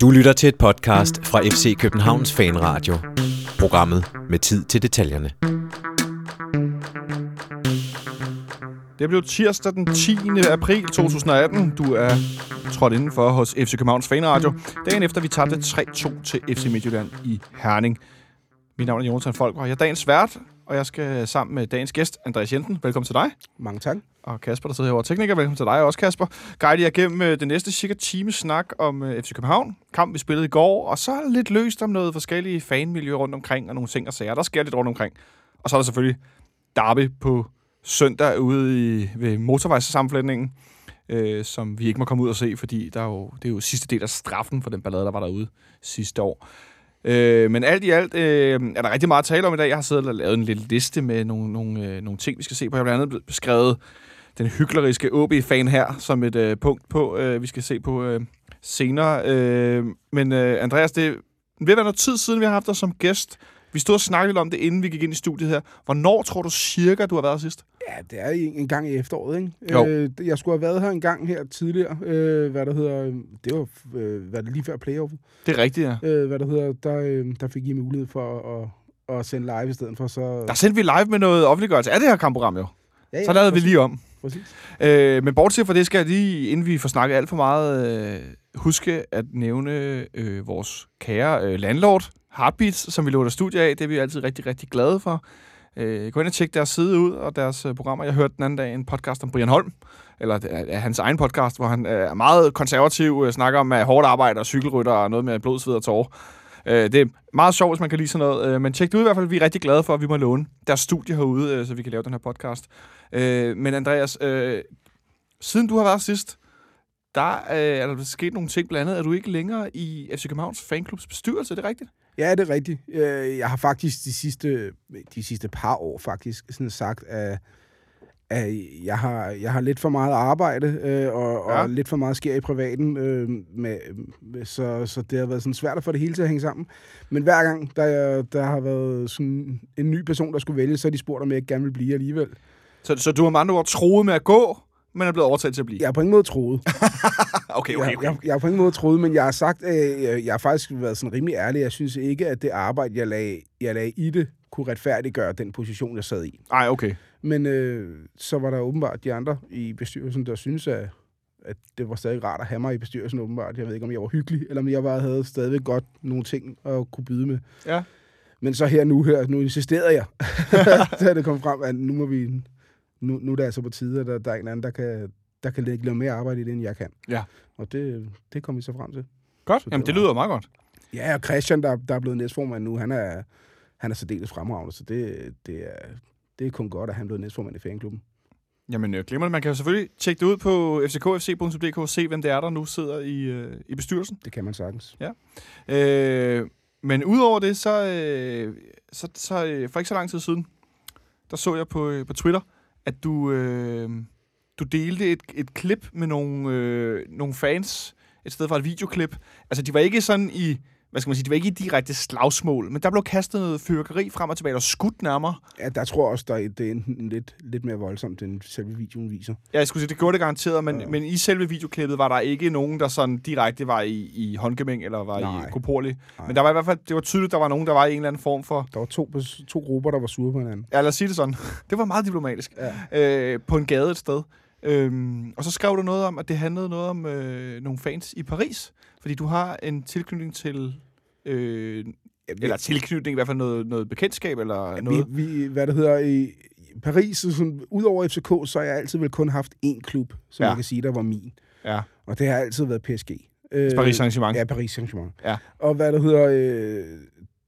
Du lytter til et podcast fra FC Københavns Fanradio. Programmet med tid til detaljerne. Det blev tirsdag den 10. april 2018. Du er trådt indenfor hos FC Københavns Fanradio. Dagen efter vi tabte 3-2 til FC Midtjylland i Herning. Mit navn er Jonathan Folk, og jeg er dagens vært, og jeg skal sammen med dagens gæst, Andreas Jensen. Velkommen til dig. Mange tak. Og Kasper, der sidder herovre tekniker. Velkommen til dig også, Kasper. Guide jer gennem øh, den næste cirka time snak om øh, FC København. Kamp, vi spillede i går, og så lidt løst om noget forskellige fanmiljøer rundt omkring, og nogle ting og sager. Der sker lidt rundt omkring. Og så er der selvfølgelig derby på søndag ude i, ved motorvejssammenflætningen, øh, som vi ikke må komme ud og se, fordi der er jo, det er jo sidste del af straffen for den ballade, der var derude sidste år. Øh, men alt i alt øh, er der rigtig meget at tale om i dag. Jeg har siddet og lavet en lille liste med nogle, nogle, øh, nogle ting, vi skal se på. Jeg har blandt andet beskrevet den hykleriske OB-fan her som et øh, punkt på, øh, vi skal se på øh, senere. Øh, men øh, Andreas, det vil være noget tid siden, vi har haft dig som gæst. Vi stod og snakkede lidt om det, inden vi gik ind i studiet her. Hvornår tror du cirka, du har været sidst? Ja, det er en gang i efteråret, ikke? Jo. Øh, jeg skulle have været her en gang her tidligere. Øh, hvad der hedder... Det var øh, hvad det lige før playoffet. Det er rigtigt, ja. Øh, hvad der hedder... Der, øh, der fik I mulighed for at, at sende live i stedet for, så... Der sendte vi live med noget offentliggørelse af det her kampprogram, jo. ja, Så lavede vi lige om. Præcis. Øh, men bortset fra det, skal jeg lige, inden vi får snakket alt for meget, øh, huske at nævne øh, vores kære øh, landlord, Heartbeats, som vi låter studie af. Det er vi altid rigtig, rigtig glade for. Øh, gå ind og tjek deres side ud og deres øh, programmer. Jeg hørte den anden dag en podcast om Brian Holm, eller øh, det er hans egen podcast, hvor han øh, er meget konservativ, øh, snakker om øh, hårdt arbejde og cykelrytter og noget med blodsved og tårer. Øh, det er meget sjovt, hvis man kan lide sådan noget. Øh, men tjek det ud i hvert fald. Vi er rigtig glade for, at vi må låne deres studie herude, øh, så vi kan lave den her podcast. Øh, men Andreas, øh, siden du har været sidst, der øh, er der sket nogle ting. Blandt andet er du ikke længere i FC Københavns fanklubs bestyrelse, er det rigtigt? Ja, det er rigtigt. Øh, Jeg har faktisk de sidste, de sidste par år faktisk sådan sagt, at, at jeg, har, jeg har lidt for meget arbejde, øh, og, og Ja. lidt for meget sker i privaten, øh, med, med, så, så det har været sådan svært at få det hele til at hænge sammen. Men hver gang, der, jeg- der har været sådan en ny person, der skulle vælge, så har de spurgt, om jeg ikke gerne vil blive alligevel. Så, så du har med andre ord troet med at gå, men er blevet overtalt til at blive? Jeg har på ingen måde troet. Okay, Jeg, jeg, jeg har på ingen måde troet, men jeg har sagt, at jeg, jeg har faktisk været sådan rimelig ærlig. Jeg synes ikke, at det arbejde, jeg lagde, jeg lagde i det, kunne retfærdiggøre den position, jeg sad i. Ej, okay. Men øh, så var der åbenbart de andre i bestyrelsen, der synes at, at det var stadig rart at have mig i bestyrelsen åbenbart. Jeg ved ikke, om jeg var hyggelig, eller om jeg bare havde stadigvæk godt nogle ting at kunne byde med. Ja. Men så her nu, her, nu insisterede jeg, da det kom frem, at nu må vi... Nu, nu er det altså på tide, at der, der er en anden, der kan, der kan lægge mere arbejde i det, end jeg kan. Ja. Og det, det kom vi så frem til. Godt. Så det Jamen, det var- lyder meget godt. Ja, og Christian, der, der er blevet næstformand nu, han er, han er særdeles fremragende, så det, det, er, det er kun godt, at han blevet næstformand i fanklubben. Jamen, øh, glemmer det. Man kan jo selvfølgelig tjekke det ud på fckfc.dk og se, hvem det er, der nu sidder i, øh, i bestyrelsen. Det kan man sagtens. Øh, men udover det, så, øh, så, så øh, for ikke så lang tid siden, der så jeg på, øh, på Twitter, at du, øh, du delte et, et klip med nogle, øh, nogle fans, et sted fra et videoklip. Altså, de var ikke sådan i, hvad skal man sige, de var ikke i direkte slagsmål, men der blev kastet noget fyrkeri frem og tilbage, og skudt nærmere. Ja, der tror jeg også, der er, det er enten lidt, lidt mere voldsomt, end selve videoen viser. Ja, jeg skulle sige, det gjorde det garanteret, men, ja. Men i selve videoklippet var der ikke nogen, der sådan direkte var i, i håndgemæng eller var Nej. i koporlig. Nej. Men der var i hvert fald, det var tydeligt, der var nogen, der var i en eller anden form for, Der var to, to grupper, der var sure på hinanden. ja lad os sige det sådan, det var meget diplomatisk, Ja. øh, på en gade et sted. Øhm, og så skrev du noget om, at det handlede noget om øh, nogle fans i Paris, fordi du har en tilknytning til, øh, eller tilknytning i hvert fald noget, noget bekendtskab eller ja, noget. vi, vi, hvad det hedder, i Paris, så sådan, udover FCK, så har jeg altid vel kun haft én klub, som Ja. jeg kan sige, der var min. Ja, Og det har altid været PSG. Øh, Paris Saint-Germain. Ja, Paris Saint-Germain. Ja. Og hvad der hedder... Øh,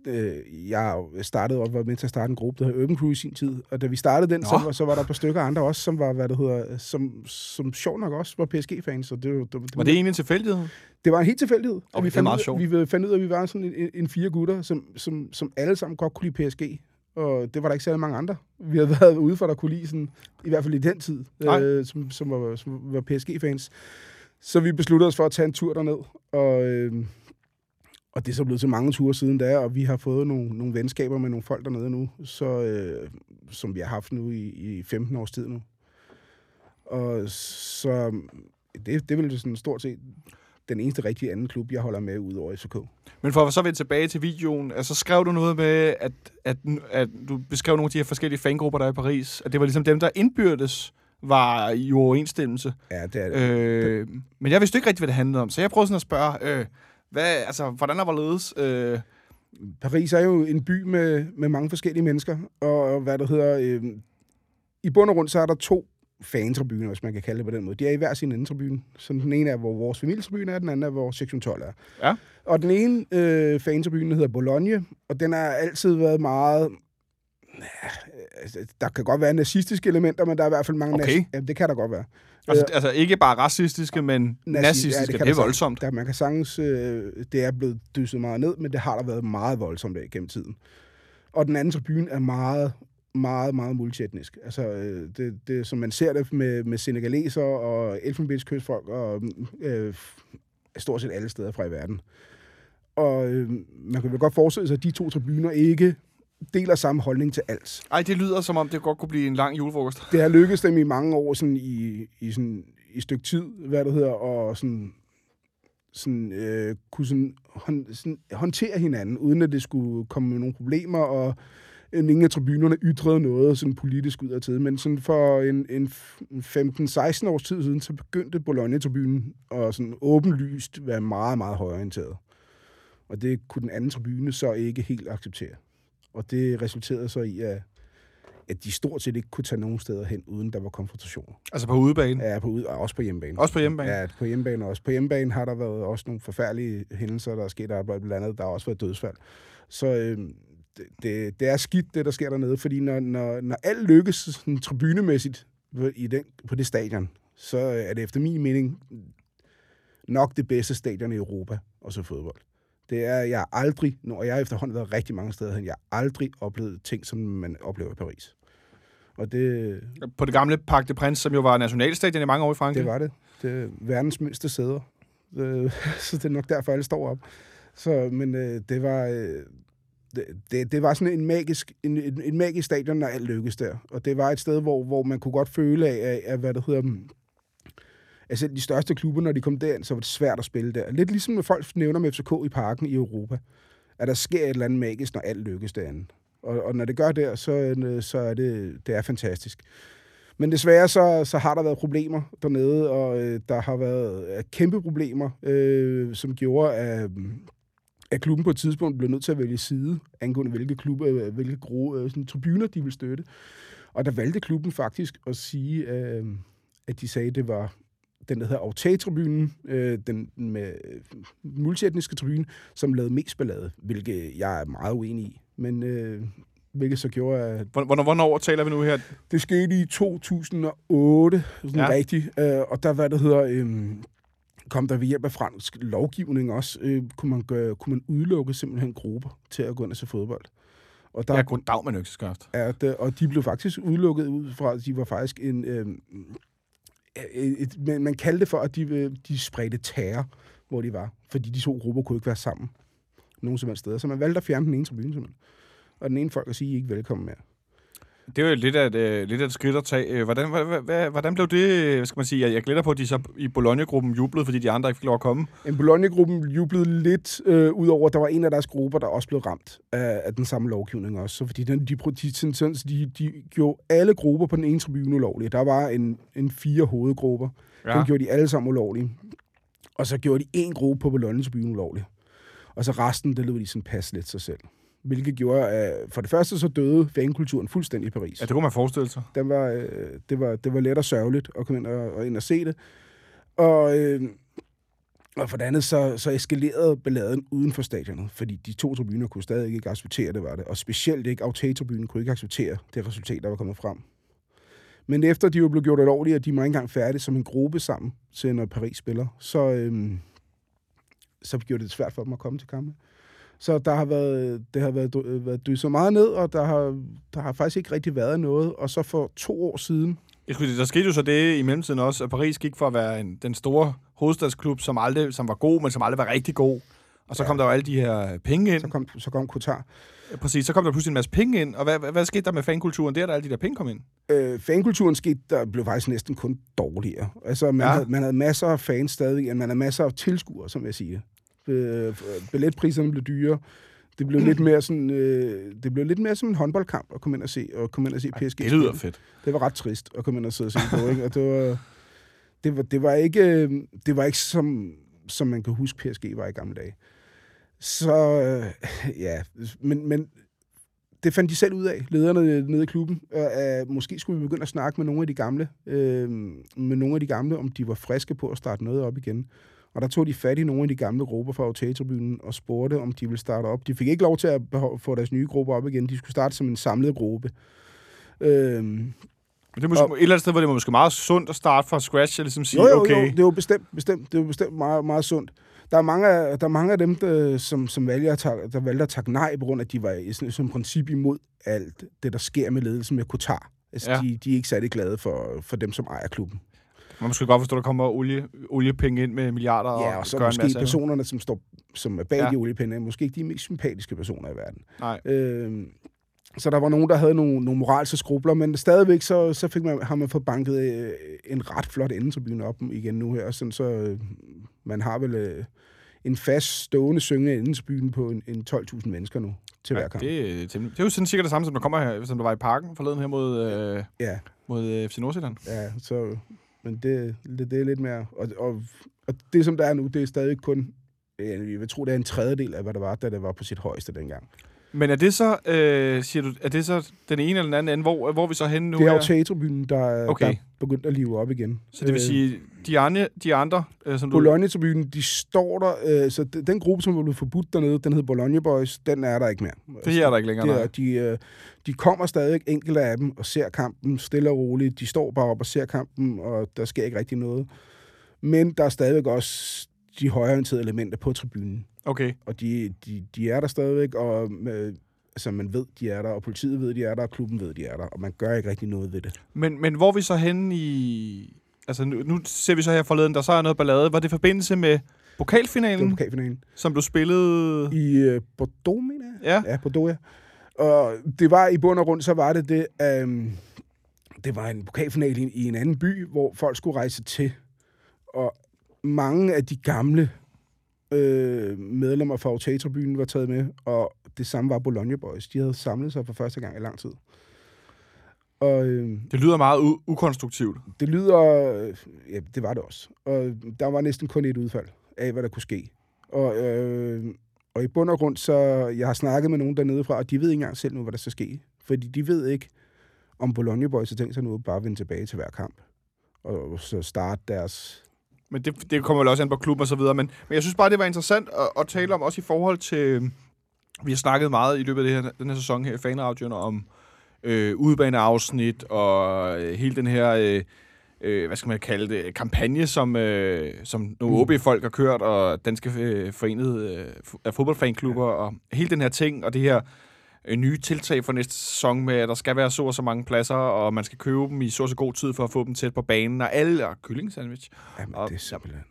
øh, jeg startede og var med til at starte en gruppe, der hedder Urban Crew i sin tid. Og da vi startede den, Nå. så, var- så var der et par stykker andre også, som var, hvad der hedder, som, som sjov nok også var PSG-fans. Så det, var- det, det, Var det egentlig en tilfældighed? det var en helt tilfældighed. Og Okay, vi det fandt, ud, sjovt. vi fandt ud af, at vi var sådan en, en, en fire gutter, som, som, som alle sammen godt kunne lide PSG. Og det var der ikke særlig mange andre. Vi havde været ude for, der kunne lide sådan, i hvert fald i den tid, Nej. øh, som, som, var, som var PSG-fans. Så vi besluttede os for at tage en tur derned. Og, øh, og det er så blevet til mange ture siden da, og vi har fået nogle, nogle venskaber med nogle folk dernede nu, så, øh, som vi har haft nu i, i 15 års tid nu. Og så det, det er vel sådan stort set den eneste rigtige anden klub, jeg holder med ud over FCK. Men for at så vende tilbage til videoen, altså skrev du noget med, at, at, at du beskrev nogle af de her forskellige fangrupper, der er i Paris, at det var ligesom dem, der indbyrdes var i overensstemmelse. Ja, det er det. Øh, men jeg vidste ikke rigtig, hvad det handlede om, så jeg prøvede sådan at spørge, øh, hvad, altså, hvordan der var ledes? Øh, Paris er jo en by med, med mange forskellige mennesker, og hvad der hedder... Øh, I bund og grund, så er der to fantribuner, hvis man kan kalde det på den måde. De er i hver sin tribune. Så den ene er, hvor vores familietribune er, den anden er, hvor sektion 12 er. Ja. Og den ene øh, fantribune hedder Bologna, og den har altid været meget... Altså, der kan godt være nazistiske elementer, men der er i hvert fald mange... Okay. Nas- ja, det kan der godt være. Altså, altså ikke bare racistiske, men Nazi- ja, nazistiske. det det, kan det er voldsomt. Der, man kan sagtens... Øh, det er blevet dysset meget ned, men det har der været meget voldsomt af gennem tiden. Og den anden tribune er meget, meget, meget multietnisk. Altså, øh, det, det, som man ser det med, med senegaleser og elfenbenskystfolk og øh, stort set alle steder fra i verden. Og øh, man kan vel godt forestille sig, at de to tribuner ikke deler samme holdning til alt. Ej, det lyder som om, det godt kunne blive en lang julefrokost. Det har lykkedes dem i mange år sådan i, i, sådan, i et stykke tid, hvad det hedder, og sådan, sådan, øh, kunne sådan, hånd, sådan, håndtere hinanden, uden at det skulle komme med nogle problemer, og øh, ingen af tribunerne ytrede noget sådan politisk ud af tid. Men sådan for en, en 15-16 års tid siden, så begyndte Bologna-tribunen at sådan åbenlyst være meget, meget højorienteret. Og det kunne den anden tribune så ikke helt acceptere. Og det resulterede så i, at at de stort set ikke kunne tage nogen steder hen, uden der var konfrontationer. Altså på udebane. Ja, på ud, og også på hjemmebane. Også på hjemmebane. Ja, på hjemmebane også. På hjemmebane har der været også nogle forfærdelige hændelser, der er sket der blandt andet. Der har også været dødsfald. Så øh, det, det, det er skidt, det der sker dernede, fordi når, når, når alt lykkes sådan, tribunemæssigt i den, på det stadion, så er det efter min mening nok det bedste stadion i Europa, og så fodbold. Det er, jeg aldrig, når jeg har efterhånden været rigtig mange steder hen, jeg har aldrig oplevet ting, som man oplever i Paris. Og det, På det gamle Parc de Prince, som jo var nationalstadion i mange år i Frankrig. det var det. Det er verdens mindste sæder. Så det er nok derfor, alle står op. Så, men øh, det var... Øh, det, det, det var sådan en magisk, en, en, en magisk stadion, når alt lykkedes der. Og det var et sted, hvor, hvor man kunne godt føle af, af, af hvad det hedder, altså de største klubber, når de kom derind, så var det svært at spille der. Lidt ligesom når folk nævner med FCK i parken i Europa, at der sker et eller andet magisk, når alt lykkes derinde. Og, og når det gør der, så, øh, så er det, det er fantastisk. Men desværre så, så har der været problemer dernede, og øh, der har været øh, kæmpe problemer, øh, som gjorde, at, øh, at klubben på et tidspunkt blev nødt til at vælge side, angående hvilke, klubber, hvilke gro, øh, sådan, tribuner de ville støtte. Og der valgte klubben faktisk at sige, øh, at de sagde, at det var den, der hedder Autag-tribunen, øh, den med øh, multietniske tribune, som lavede mest ballade, hvilket jeg er meget uenig i. Men øh, hvilket så gjorde, at Hvornår, hvornår taler vi nu her? det skete i 2008, sådan Ja. ja. rigtigt, øh, og der, hvad det hedder, øh, kom der ved hjælp af fransk lovgivning også, øh, kunne, man gøre, kunne man udelukke simpelthen grupper til at gå ind og se fodbold. Og der, Ja, goddag med økseskaft. det, og de blev faktisk udelukket ud fra, at de var faktisk en... Øh, et, et, man, man kaldte det for, at de, øh, de spredte terror, hvor de var. Fordi de to grupper kunne ikke være sammen nogen som helst steder. Så man valgte at fjerne den ene tribune simpelthen. Og den ene folk at sige, I er ikke velkommen mere. Det er jo lidt af et, øh, lidt af et skridt at tage. Øh, Hvordan, hvad- hvad, hvordan blev det, hvad skal man sige, jeg, jeg glæder på, at de så i Bologna-gruppen jublede, fordi de andre ikke fik lov at komme. En Bologna-gruppen jublede lidt, øh, udover at der var en af deres grupper, der også blev ramt af, af den samme lovgivning også. Så fordi den, de, de, de, de, de gjorde alle grupper på den ene tribune ulovlige. Der var en, en fire hovedgrupper. Ja. Den gjorde de alle sammen ulovlige. Og så gjorde de en gruppe på Bologna-tribunen ulovlig. Og så resten, det lod de sådan passe lidt sig selv. Hvilket gjorde, at for det første så døde fankulturen fuldstændig i Paris. Ja, det kunne man forestille sig. Den var, øh, det, var, det var let og sørgeligt at komme ind og, og, ind og se det. Og, øh, og for det andet, så, så eskalerede balladen uden for stadionet, fordi de to tribuner kunne stadig ikke acceptere, det var det. Og specielt ikke Autag-tribunen kunne ikke acceptere det resultat, der var kommet frem. Men efter de jo blev gjort ulovlige, at de var ikke engang færdige som en gruppe sammen til, når Paris spiller, så, øh, så gjorde det svært for dem at komme til kampe. Så der har været, det har været, øh, været dysset meget ned, og der har, der har faktisk ikke rigtig været noget. Og så for to år siden, Jeg skulle, der skete jo så det i mellemtiden også, at Paris gik for at være en, den store hovedstadsklub, som, aldrig, som var god, men som aldrig var rigtig god. Og så kom der jo alle de her penge ind. Så kom, så kom Qatar. Præcis, så kom der pludselig en masse penge ind. Og hvad, hvad, hvad skete der med fankulturen der, da alle de der penge kom ind? Øh, fankulturen skete, der blev faktisk næsten kun dårligere. Altså, man, Ja. ja. havde, man havde masser af fans stadig, man havde masser af tilskuere, som jeg siger. Øh, billetpriserne blev dyre. Det blev lidt mere sådan, øh, det blev lidt mere som en håndboldkamp at komme ind og se, og komme ind og se PSG. Det lyder fedt. Det var ret trist at komme ind og sidde og se på, ikke? Og det var, det var, det var ikke, øh, det var ikke som, som man kan huske, PSG var i gamle dage. Så, øh, ja, men, men det fandt de selv ud af, lederne nede i klubben. Og, uh, måske skulle vi begynde at snakke med nogle af de gamle, øh, med nogle af de gamle, om de var friske på at starte noget op igen. Og der tog de fat i nogle af de gamle grupper fra OTA-tribunen og spurgte, om de ville starte op. De fik ikke lov til at få deres nye grupper op igen. De skulle starte som en samlet gruppe. Øh, Men det er måske, et eller andet sted, hvor det var måske meget sundt at starte fra scratch, og ligesom sige, jo, jo, okay, jo, det er jo bestemt, bestemt, det er jo bestemt meget, meget sundt. Der er mange af, der er mange af dem, der, som, som vælger at tage, der valgte at takke nej, på grund af, at de var i sådan, som princip imod alt det, der sker med ledelsen med Qatar. Altså, ja. de, de er ikke særlig glade for, for dem, som ejer klubben. Man måske godt forstå, at der kommer olie, oliepenge ind med milliarder Ja, og så en måske personerne, som, står, som er bag Ja. de oliepenge, er måske ikke de mest sympatiske personer i verden. Nej. Øh, så der var nogen, der havde nogle, nogle moralske skrubler, men stadigvæk så, så fik man, har man fået banket øh, en ret flot endetribune op igen nu her, sådan så øh, man har vel øh, en fast stående syngende endetribune på en, en 12.000 mennesker nu til hver Ja, kamp. det, er temmelig- det er jo sådan cirka det samme, som der kommer her, som der var i parken forleden her mod, øh, Ja, mod øh, FC Nordsjælland. ja, så, men det, det, det er lidt mere, og, og, og det som der er nu, det er stadig kun, øh, jeg vil tro, det er en tredjedel af, hvad det var, da det var på sit højeste dengang. Men er det så, øh, siger du, er det så den ene eller den anden ende? Hvor, hvor er vi så henne nu? Det er jo teatertribunen, der, Okay. der er begyndt at live op igen. Så det vil Øh, sige, de andre, de andre øh, som du... Bologna-tribunen, de står der, øh, så de- den gruppe, som blevet forbudt dernede, den hed Bologna Boys, den er der ikke mere. Det her er der ikke længere, det er, de, øh, de kommer stadig enkelte af dem og ser kampen stille og roligt. De står bare op og ser kampen, og der sker ikke rigtig noget. Men der er stadigvæk også de højreorienterede elementer på tribunen. Okay. Og de, de, de er der stadigvæk, og øh, altså, man ved, de er der, og politiet ved, de er der, og klubben ved, de er der, og man gør ikke rigtig noget ved det. Men, men hvor er vi så henne i... Altså, nu, nu ser vi så her forleden, der så er noget ballade. Var det i forbindelse med Det pokalfinalen, var pokalfinalen. som du spillede... I øh, Bordeaux, mener jeg? Ja. Ja, Bordeaux, ja. Og det var i bund og grund, så var det det, øhm, det var en pokalfinal i, i en anden by, hvor folk skulle rejse til. Og mange af de gamle øh, medlemmer fra OTA-tribunen var taget med, og det samme var Bologna Boys. De havde samlet sig for første gang i lang tid. Og øh, Det lyder meget u- ukonstruktivt. det lyder... øh, Ja, det var det også. Og der var næsten kun et udfald af, hvad der kunne ske. Og, øh, og i bund og grund, så... Jeg har snakket med nogen dernede fra, og de ved ikke engang selv nu, hvad der skal ske. Fordi de ved ikke, om Bologna Boys har tænkt sig nu at bare vende tilbage til hver kamp. Og så starte deres... Men det, det kommer vel også an på klubben og så videre. Men, men jeg synes bare, det var interessant at, at tale om, også i forhold til... Vi har snakket meget i løbet af det her, den her sæson her i Fanradioen om øh, udebaneafsnit og øh, hele den her... Øh, øh, hvad skal man kalde det, kampagne, som, øh, som nogle Mm. OB-folk har kørt, og Danske øh, Forenede øh, fodboldfanklubber, ja. og hele den her ting, og det her nye tiltag for næste sæson med, at der skal være så og så mange pladser, og man skal købe dem i så og så god tid for at få dem tæt på banen, og alle, og kyllingsandwich. Jamen, Og- det er simpelthen...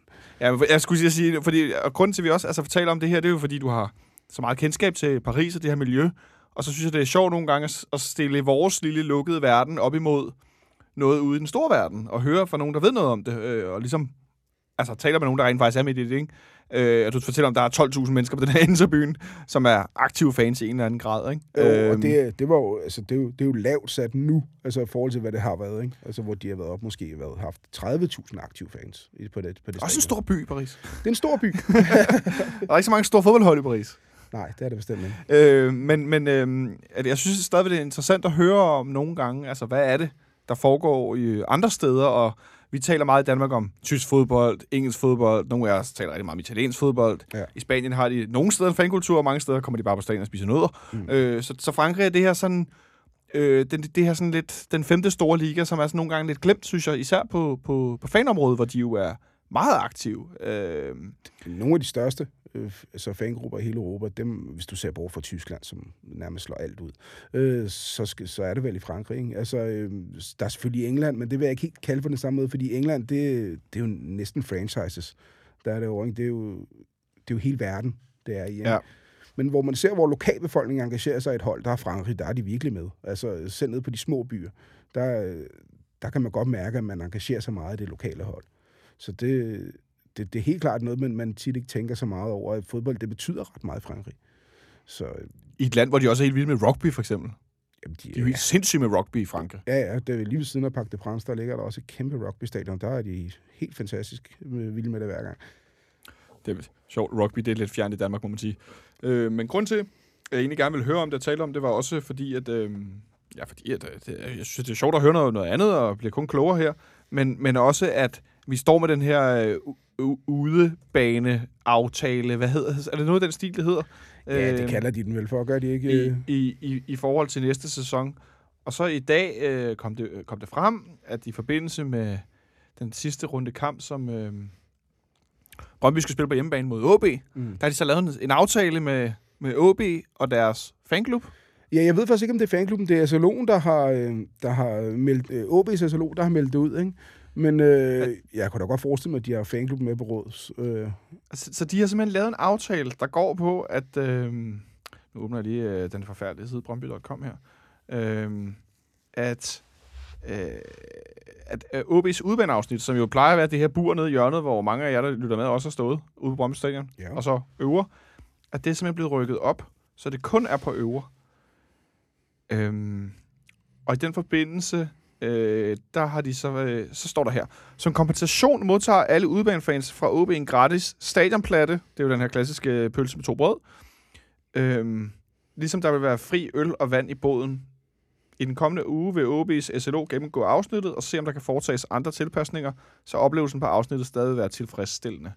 Ja, jeg skulle sige- sige, fordi, og grunden til, at vi også altså, fortæller om det her, det er jo, fordi du har så meget kendskab til Paris og det her miljø, og så synes jeg, det er sjovt nogle gange at- at stille vores lille lukkede verden op imod noget ude i den store verden, og høre fra nogen, der ved noget om det, øh, og ligesom altså, taler med nogen, der rent faktisk er med i det, ikke? Øh, og du fortæller om, der er 12.000 mennesker på den her interbyen, som er aktive fans i en eller anden grad, ikke? Jo, Øhm, og det, det, var jo, altså, det, er jo, det er jo lavt sat nu, altså i forhold til, hvad det har været, ikke? Altså, hvor de har været op, måske været, haft 30.000 aktive fans i- på det, på det Også en stor by, Paris. Det er en stor by. Der er ikke så mange store fodboldhold i Paris. Nej, det er det bestemt ikke. Øh, men men øh, jeg synes stadigvæk, det er interessant at høre om nogle gange, altså hvad er det, der foregår i andre steder, og vi taler meget i Danmark om tysk fodbold, engelsk fodbold, nogle af os taler rigtig meget om italiensk fodbold. Ja. I Spanien har de nogle steder en fankultur, og mange steder kommer de bare på stadion og spiser nødder. Mm. Øh, så, så Frankrig er det her sådan, øh, det, det her sådan lidt, den femte store liga, som er sådan nogle gange lidt glemt, synes jeg, især på, på, på fanområdet, hvor de jo er meget aktive. Øh, Nogle af de største øh, altså fangrupper i hele Europa, dem, hvis du ser bort fra Tyskland, som nærmest slår alt ud, øh, så, skal, så er det vel i Frankrig. Ikke? Altså, øh, der er selvfølgelig England, men det vil jeg ikke helt kalde på den samme måde, fordi England, det, det er jo næsten franchises. Der er det jo, det er jo, det er jo hele verden. Det er i. Ikke? Ja. Men hvor man ser, hvor lokalbefolkningen engagerer sig i et hold, der er Frankrig, der er de virkelig med. Altså selv ned på de små byer, der, der kan man godt mærke, at man engagerer sig meget i det lokale hold. Så det, det, det er helt klart noget, man, man tit ikke tænker så meget over, at fodbold, det betyder ret meget i Frankrig. Så I et land, hvor de også er helt vilde med rugby, for eksempel. jamen, de, De er jo helt sindssyge med rugby i Frankrig. Ja, ja, det er lige ved siden af Parc de France, der ligger der også et kæmpe rugby-stadion. Der er de helt fantastisk øh, vilde med det hver gang. Det er sjovt. Rugby, det er lidt fjernt i Danmark, må man sige. Øh, men grund til, at jeg egentlig gerne vil høre om det og tale om, det var også fordi, at... Øh, ja, fordi at, øh, det, jeg synes, det er sjovt at høre noget, noget andet, og blive kun klogere her. Men, men også, at vi står med den her øh, udebane-aftale. Hvad hedder Er det noget af den stil, det hedder? Ja, det Øh, kalder de den vel for, gør de ikke? i, øh? i, i, i forhold til næste sæson. Og så i dag øh, kom, det, kom det frem, at i forbindelse med den sidste runde kamp, som øh, Brøndby skal spille på hjemmebane mod OB, Mm. der har de så lavet en, en aftale med, med OB og deres fanklub. Ja, jeg ved faktisk ikke, om det er fanklubben. Det er SLO'en, der har, øh, der har meldt, øh, OB's SLO, der har meldt det ud, ikke? Men øh, jeg kunne da godt forestille mig, at de har fanklubben med på råd. Øh, Så, så de har simpelthen lavet en aftale, der går på, at... Øh, nu åbner jeg lige øh, den forfærdelige side, brøndby.com her. Øh, at, øh, at øh, OB's udbaneafsnit, som jo plejer at være det her bur nede i hjørnet, hvor mange af jer, der lytter med, også har stået ude på Brøndby Stadion, ja. og så øver, at det er simpelthen blevet rykket op, så det kun er på øver. Øhm, og i den forbindelse, øh, der har de så, øh, så står der her, som kompensation modtager alle udbanefans fra OB en gratis stadionplatte, det er jo den her klassiske øh, pølse med to brød, øhm, ligesom der vil være fri øl og vand i båden. I den kommende uge vil OB's SLO gennemgå afsnittet og se, om der kan foretages andre tilpasninger, så oplevelsen på afsnittet stadig vil være tilfredsstillende.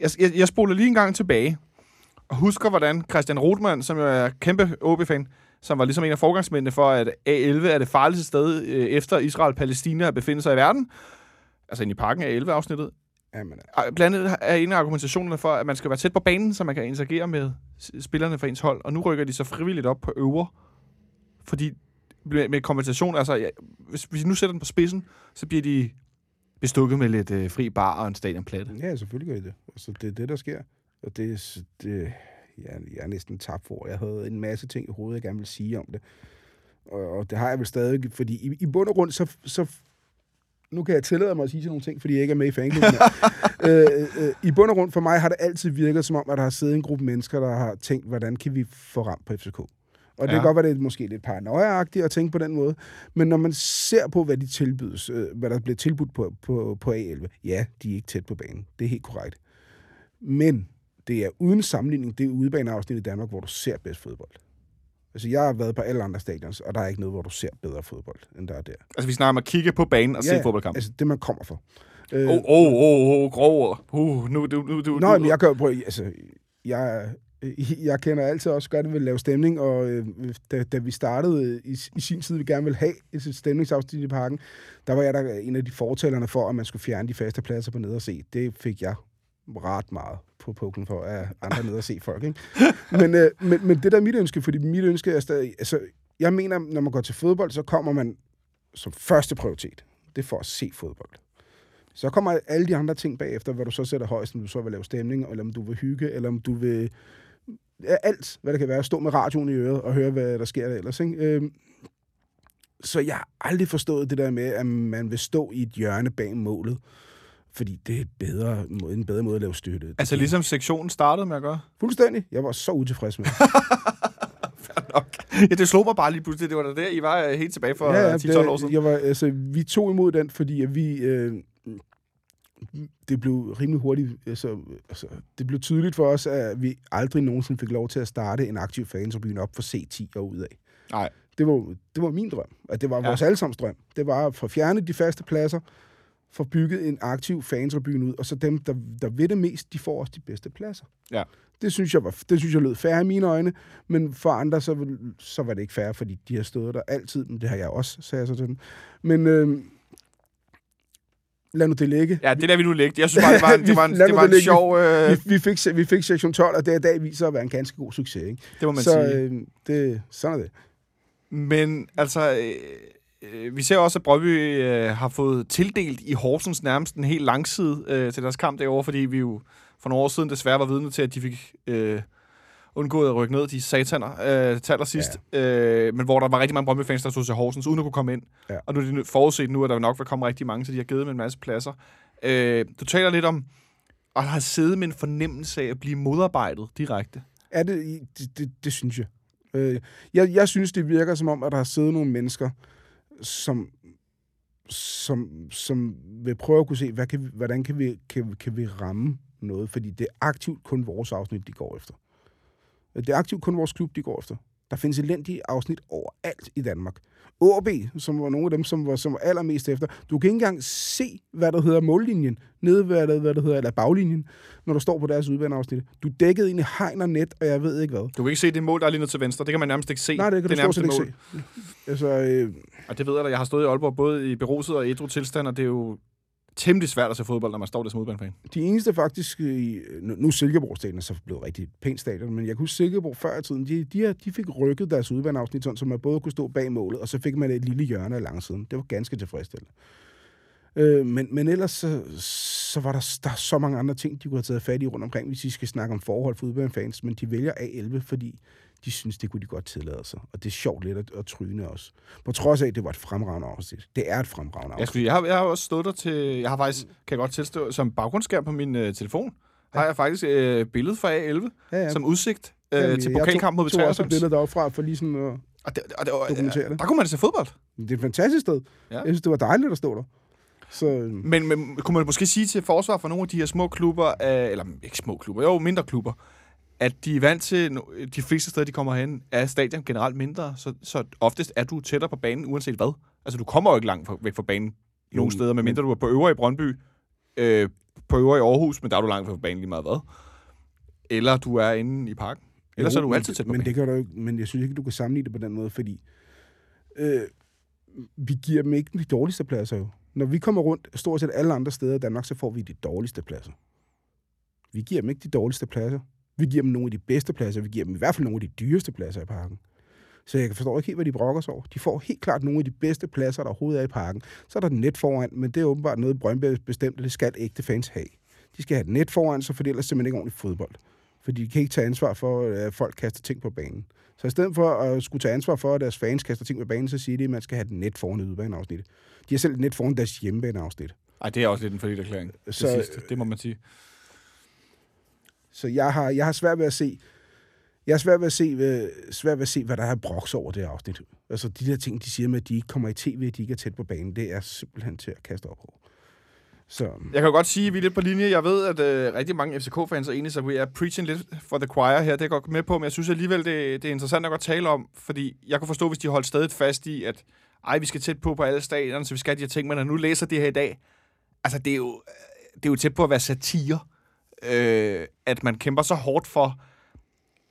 Jeg, jeg, jeg spoler lige en gang tilbage, og husker, hvordan Christian Rothmann, som jo er kæmpe OB-fan, som var ligesom en af forgangsmændene for, at A11 er det farligste sted øh, efter Israel-Palæstina at befinde sig i verden, altså ind i parken af 11-afsnittet, Jamen, blandt andet er en af argumentationerne for, at man skal være tæt på banen, så man kan interagere med spillerne for ens hold. Og nu rykker de så frivilligt op på øver. Fordi med, kompensation, altså ja, hvis, hvis vi nu sætter den på spidsen, så bliver de bestukket med lidt øh, fri bar og en stadionplatte. ja, selvfølgelig gør de det. Altså, det er det, der sker. Og det, er det ja, jeg er næsten tabt for. Jeg havde en masse ting i hovedet, jeg gerne ville sige om det. Og, og det har jeg vel stadig, fordi i, i bund og grund, så, så nu kan jeg tillade mig at sige sådan nogle ting, fordi jeg ikke er med i fanklubben. øh, øh, I bund og grund for mig har det altid virket som om, at der har siddet en gruppe mennesker, der har tænkt, hvordan kan vi få ramt på FCK? Og det Ja. kan godt være, det er måske lidt paranoiaagtigt at tænke på den måde, men når man ser på, hvad de tilbydes, øh, hvad der bliver tilbudt på, på, på A11, ja, de er ikke tæt på banen. Det er helt korrekt. Men det er uden sammenligning det udebaneafsnit i Danmark, hvor du ser bedst fodbold. Altså, jeg har været på alle andre stadions, og der er ikke noget, hvor du ser bedre fodbold, end der er der. Altså vi snakker om at kigge på banen og se fodboldkamp. Altså, det man kommer for. Øh, Åh, åh, åh, åh, grov. Uh, nu, du, nu, du, Nå, du, men jeg jo prøve, altså, jeg, jeg kender altid også godt, at vi lave stemning, og øh, da, da vi startede øh, i, i sin tid, vi gerne ville have et stemningsafsnit i parken, der var jeg der en af de fortalerne for, at man skulle fjerne de faste pladser på ned og se. Det fik jeg ret meget på pukken for, at andre ned og se folk. Ikke? Men, øh, men, men det der er mit ønske, fordi mit ønske er stadig... Altså, jeg mener, når man går til fodbold, så kommer man som første prioritet. Det er for at se fodbold. Så kommer alle de andre ting bagefter, hvad du så sætter højst, om du så vil lave stemning, eller om du vil hygge, eller om du vil... Ja, alt, hvad det kan være. Stå med radioen i øret og høre, hvad der sker der ellers. Ikke? Øhm, så jeg har aldrig forstået det der med, at man vil stå i et hjørne bag målet. Fordi det er bedre, måde- en bedre måde at lave støtte. Altså ligesom sektionen startede med at gøre. Fuldstændig. Jeg var så utilfreds med. Nok. Ja, det slog mig bare lige pludselig. Det var da der, I var øh, helt tilbage for ja, ja, 10-12 år det, siden. jeg var, altså, vi tog imod den, fordi at vi... Øh, det blev rimelig hurtigt, altså, altså, det blev tydeligt for os, at vi aldrig nogensinde fik lov til at starte en aktiv fantribune op for C10 og ud af. Nej. Det var, det var min drøm, at det var Ja. vores allesammens drøm. Det var at få fjernet de faste pladser, få bygget en aktiv fantribune ud, og så dem, der, der ved det mest, de får også de bedste pladser. Ja. Det synes jeg, var, det synes jeg lød fair i mine øjne, men for andre, så, så var det ikke fair, fordi de har stået der altid, men det har jeg også, sagde jeg så til dem. Men øh, lad nu det ligge. Ja, det der vi nu lægge. Jeg synes bare, det var en, det var en, det var en det ligge. sjov... Øh, Vi, vi, fik, vi fik sektion 12, og det er i dag viser at være en ganske god succes. Ikke? det må man så sige. øh, det, sådan er det. Men altså, øh, øh, vi ser også, at Brøndby øh, har fået tildelt i Horsens nærmest en helt langside øh, til deres kamp derovre, fordi vi jo for nogle år siden desværre var vidne til, at de fik øh, undgået at rykke ned, de sataner, øh, til allersidst. Ja. Øh, men hvor der var rigtig mange Brøndby-fans, der stod til Horsens, uden at kunne komme ind. Ja. Og nu er de forudset nu, at der nok vil komme rigtig mange, så de har givet dem en masse pladser. Øh, du taler lidt om at have siddet med en fornemmelse af at blive modarbejdet direkte. Er det, det, det, det synes jeg. Øh, jeg. Jeg synes, det virker som om, at der har siddet nogle mennesker, som, som, som vil prøve at kunne se, hvad kan vi, hvordan kan vi, kan, kan vi ramme noget. Fordi det er aktivt kun vores afsnit, de går efter. Det er aktivt kun vores klub, de går efter. Der findes elendige afsnit overalt i Danmark. OB, som var nogle af dem, som var, som var allermest efter. Du kan ikke engang se, hvad der hedder mållinjen, nede ved, hvad, hvad der hedder, eller baglinjen, når du står på deres udbaneafsnit. Du dækket ind i hegn og net, og jeg ved ikke hvad. Du kan ikke se det mål, der er lige til venstre. Det kan man nærmest ikke se. Nej, det kan det du nærmest ikke mål. se. Altså, øh, Og det ved jeg da. Jeg har stået i Aalborg både i beruset og ædru tilstand, og det er jo temmelig svært at se fodbold, når man står der som udbanefan. de eneste faktisk, i, nu er Silkeborg stadion er så blevet rigtig pænt stadion, men jeg kunne huske Silkeborg før i tiden, de, de, de fik rykket deres udbaneafsnit, sådan, så man både kunne stå bag målet, og så fik man et lille hjørne af langsiden. Det var ganske tilfredsstillende. Øh, men, men ellers så, så var der, der så mange andre ting, de kunne have taget fat i rundt omkring, hvis I skal snakke om forhold for udbanefans, men de vælger A11, fordi de synes, det kunne de godt tillade sig. Og det er sjovt lidt at, at tryne også. På trods af, at det var et fremragende afsnit. Det er et fremragende Jeg, afsnit. skulle, jeg, har, jeg har også stået der til... Jeg har faktisk, kan jeg godt tilstå, som baggrundsskærm på min øh, telefon, har jeg faktisk øh, billede fra A11 Ja, ja. som udsigt øh, Jamen, til jeg pokalkamp mod tog, tog også et B93. billede deroppe fra, for lige sådan at Og, det, og det, og, dokumentere det. der kunne man se fodbold. Det er et fantastisk sted. Ja. Ja. Jeg synes, det var dejligt at stå der. Så Men, men kunne man måske sige til forsvar for nogle af de her små klubber, øh, eller ikke små klubber, jo mindre klubber, at de er vant til, de fleste steder, de kommer hen, er stadion generelt mindre, så, så oftest er du tættere på banen, uanset hvad. Altså, du kommer jo ikke langt fra- væk fra banen nogle Jo, steder, medmindre du er på øvre i Brøndby, øh, på øvre i Aarhus, men der er du langt fra banen lige meget hvad. Eller du er inde i parken. Ellers Jo, er du altid tæt på men banen. det kan du ikke, Men jeg synes ikke, du kan sammenligne det på den måde, fordi øh, vi giver dem ikke de dårligste pladser jo. Når vi kommer rundt stort set alle andre steder i Danmark, så får vi de dårligste pladser. Vi giver dem ikke de dårligste pladser. Vi giver dem nogle af de bedste pladser. Vi giver dem i hvert fald nogle af de dyreste pladser i parken. Så jeg forstår ikke helt, hvad de brokker sig over. De får helt klart nogle af de bedste pladser, der overhovedet er i parken. Så er der et net foran, men det er åbenbart noget, Brøndby bestemt, og det skal ægte fans have. De skal have et net foran, så for det ellers simpelthen ikke ordentligt fodbold. Fordi de kan ikke tage ansvar for, at folk kaster ting på banen. Så i stedet for at skulle tage ansvar for, at deres fans kaster ting på banen, så siger de, at man skal have et net foran udbaneafsnittet. De har selv et net foran deres hjemmebaneafsnit. Ej, det er også lidt en forlidt erklæring. Så- Så, sidste. Det må man sige. Så jeg har, jeg har svært ved at se, jeg har svært ved at se, hvad, svært ved at se, hvad der er broks over det afsnit. Altså de der ting, de siger med, at de ikke kommer i tv, at de ikke er tæt på banen, det er simpelthen til at kaste op over. Så øhm. Jeg kan godt sige, at vi er lidt på linje. Jeg ved, at øh, rigtig mange FCK-fans er enige, så vi er preaching lidt for the choir her. Det er jeg godt med på, men jeg synes alligevel, det, det er interessant at godt tale om, fordi jeg kunne forstå, hvis de holdt stadig fast i, at ej, vi skal tæt på på alle stadion, så vi skal have de her ting, men når nu læser det her i dag, altså det er jo, øh, det er jo tæt på at være satire, øh, at man kæmper så hårdt for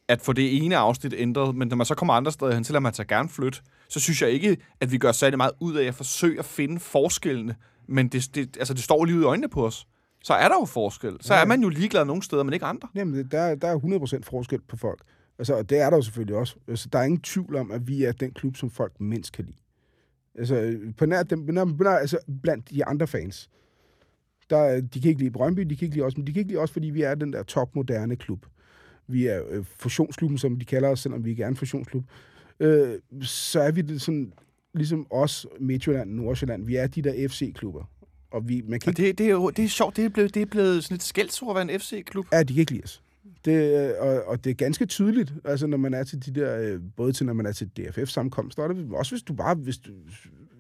at få det ene afsnit ændret, men når man så kommer andre steder hen, lader man sig gerne flytte, så synes jeg ikke, at vi gør særlig meget ud af at forsøge at finde forskellene, men det, det, altså det står lige ud i øjnene på os. Så er der jo forskel. Så Ja. er man jo ligeglad nogle steder, men ikke andre. Jamen, der, er- der er 100% forskel på folk. Altså, og det er der jo selvfølgelig også. Altså, der er ingen tvivl om, at vi er den klub, som folk mindst kan lide. Altså, på nær, dem, på nær, på nær, altså blandt de andre fans. Der, er- de kan ikke lide Brøndby, de kan ikke lide os, men de kan ikke lide os, fordi vi er den der topmoderne klub. Vi er øh, fusionsklubben, som de kalder os, selvom vi ikke er en fusionsklub. Øh, så er vi det sådan, ligesom os, Midtjylland, Nordsjælland, vi er de der FC-klubber. Og vi, man kan Og det, det, er jo det er sjovt, det er blevet, det er blevet sådan et skældsord at være en FC-klub. Ja, de kan ikke lide os. Det, øh, og, og det er ganske tydeligt, altså når man er til de der, øh, både til når man er til DFF-sammenkomster, og det, også hvis du bare, hvis du,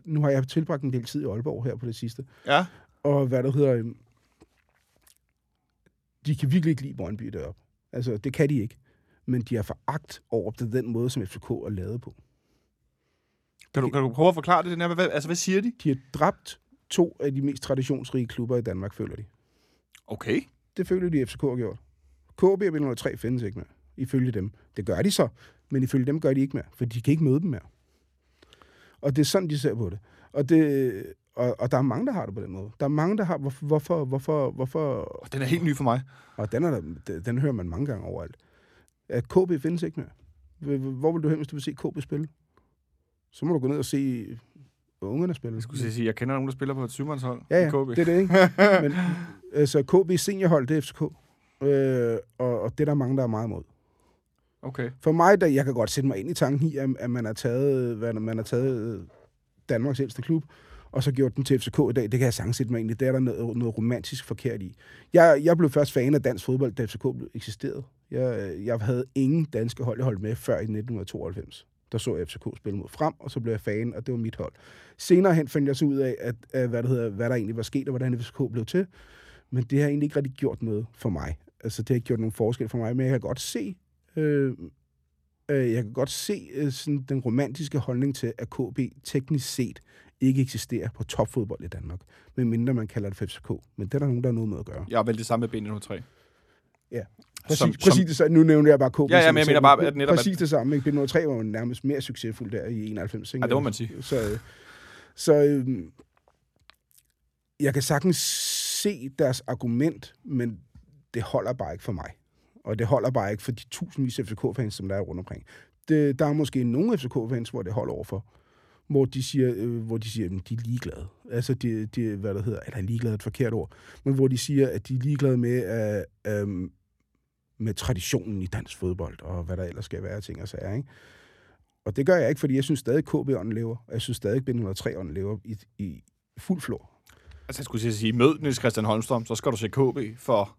nu har jeg tilbragt en del tid i Aalborg her på det sidste, Ja. Og hvad der hedder, øh, de kan virkelig ikke lide Brøndby deroppe. Altså, det kan de ikke. Men de har foragt over det den måde, som FCK er lavet på. Kan du, kan du prøve at forklare det? Den her, hvad, altså, hvad siger de? De har dræbt to af de mest traditionsrige klubber i Danmark, føler de. Okay. Det føler de, FCK har gjort. KB og B03 findes ikke mere, ifølge dem. Det gør de så, men ifølge dem gør de ikke mere, for de kan ikke møde dem mere. Og det er sådan, de ser på det. Og, det, og, og der er mange, der har det på den måde. Der er mange, der har, hvorfor, hvorfor, hvorfor, hvorfor Den er helt ny for mig. og den, er der, den- hører man mange gange overalt. At KB findes ikke mere. Hvor- vil du hen, hvis du vil se KB spille? Så må du gå ned og se ungerne spiller. Jeg skulle sige, jeg kender nogen, der spiller på et syvmandshold Ja, ja, KB. det er det, ikke? Men, altså, KB seniorhold, det er FCK. Øh, og, og det er der mange, der er meget imod. Okay. For mig, der, jeg kan godt sætte mig ind i tanken i, at, at man har taget, hvad, man har taget øh, Danmarks ældste klub, og så gjort den til FCK i dag. Det kan jeg sagtens sætte mig ind i. Det er der noget, noget romantisk forkert i. Jeg, jeg blev først fan af dansk fodbold, da FCK blev eksisterede. Jeg, øh, jeg havde ingen danske hold, jeg holdt med før i 1992. Der så jeg FCK spille mod frem, og så blev jeg fan, og det var mit hold. Senere hen fandt jeg så ud af, at, at hvad, det hedder, hvad der egentlig var sket, og hvordan FCK blev til. Men det har egentlig ikke rigtig gjort noget for mig. Altså, det har ikke gjort nogen forskel for mig, men jeg kan godt se, øh, øh, jeg kan godt se øh, sådan den romantiske holdning til, at KB teknisk set ikke eksisterer på topfodbold i Danmark, medmindre man kalder det for FCK. Men det er der nogen, der har noget med at gøre. Jeg er vel det samme med B3. Ja. Præcis, Som- som, præcis det samme. Nu nævner jeg bare KB. Ja, ja, som men jeg mener bare, at netop, Præcis det samme. Ikke? B03 var jo nærmest mere succesfuld der i 91. Ikke? Ja, det må man sige. Så, øh, så øh, jeg kan sagtens se deres argument, men det holder bare ikke for mig. Og det holder bare ikke for de tusindvis af FCK-fans, som der er rundt omkring. Det, der er måske nogle FCK-fans, hvor det holder overfor. Hvor de siger, øh, hvor de siger, at de er ligeglade. Altså, de, de, hvad der hedder, eller ligeglade er et forkert ord, men hvor de siger, at de er ligeglade med, øh, øh, med traditionen i dansk fodbold, og hvad der ellers skal være ting og sager, ikke? Og det gør jeg ikke, fordi jeg synes stadig, KB-ånden lever, og jeg synes stadig, B103-ånden lever i, i fuld flor. Altså, jeg skulle sige, mød Niels Christian Holmstrøm, så skal du se KB for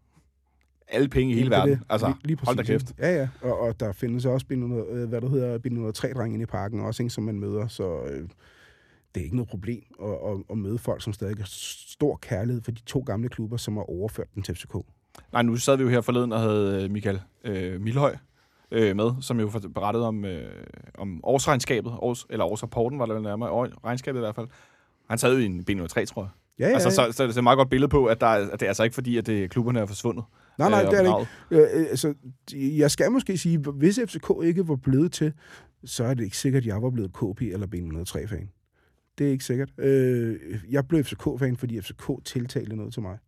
alle penge i hele Det er verden. det. Altså, lige, lige hold da kæft. Ja, ja. Og, og der findes også B100, øh, hvad der hedder, B103-drenge inde i parken også, ikke, som man møder, så øh, det er ikke noget problem at, at, at møde folk, som stadig har stor kærlighed for de to gamle klubber, som har overført den til FCK. Nej, nu sad vi jo her forleden og havde øh, Michael øh, Milhøj øh, med, som jo berettede om, øh, om årsregnskabet, års, eller årsrapporten var det vel nærmere, år, regnskabet i hvert fald. Han sad jo i en B03, tror jeg. Ja, ja, Altså, ja. så, så det er et meget godt billede på, at, der, er- at det er altså ikke fordi, at det, klubberne er forsvundet. Nej, nej, øh, det er det ikke. Øh, øh, altså, jeg skal måske sige, hvis FCK ikke var blevet til, så er det ikke sikkert, at jeg var blevet KP eller B103-fan. Det er ikke sikkert. Øh, jeg blev FCK-fan, fordi FCK tiltalte noget til mig.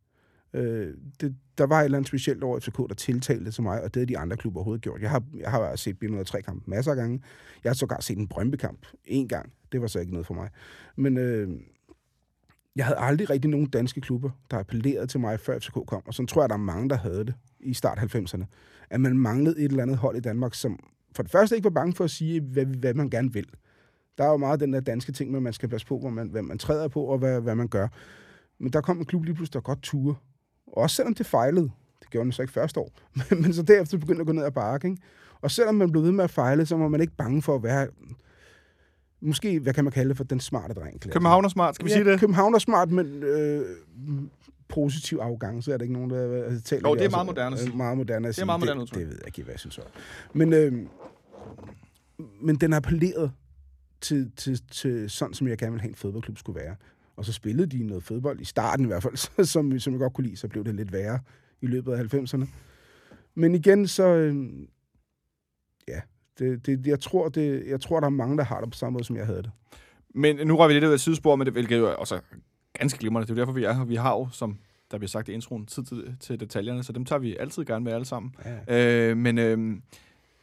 Øh, det, der var et eller andet specielt over FCK, der tiltalte til mig, og det har de andre klubber overhovedet gjort. Jeg har, jeg har set B103-kamp masser af gange. Jeg har sågar set en Brøndby-kamp en gang. Det var så ikke noget for mig. Men øh, jeg havde aldrig rigtig nogen danske klubber, der appellerede til mig, før FCK kom. Og så tror jeg, der er mange, der havde det i start 90'erne. At man manglede et eller andet hold i Danmark, som for det første ikke var bange for at sige, hvad, hvad man gerne vil. Der er jo meget den der danske ting, med, at man skal passe på, hvor man, hvad man træder på, og hvad, hvad man gør. Men der kom en klub lige pludselig, der godt ture. Også selvom det fejlede. Det gjorde den så ikke første år. Men, men så derefter begyndte at gå ned ad bakke. Ikke? Og selvom man blev ved med at fejle, så var man ikke bange for at være... Måske, hvad kan man kalde det for den smarte dreng? klassen. København er smart, skal vi ja, sige det? København er smart, men øh, positiv arrogance er det ikke nogen, der øh, taler Jo, det er meget moderne øh, Meget moderne Det er meget moderne det, det ved jeg ikke, hvad jeg synes om. Men, øh, men den appellerede til, til, til sådan, som jeg gerne ville have en fodboldklub skulle være. Og så spillede de noget fodbold, i starten i hvert fald, som, som jeg godt kunne lide, så blev det lidt værre i løbet af 90'erne. Men igen, så... Øh, ja, det, det, jeg, tror, det, jeg tror, der er mange, der har det på samme måde, som jeg havde det. Men nu rører vi lidt ud af sidespor, men det hvilket jo også ganske glimrende. Det er jo derfor, vi er her. Vi har jo, som der bliver sagt i introen, tid til, til detaljerne, så dem tager vi altid gerne med alle sammen. Ja. Øh, men øh,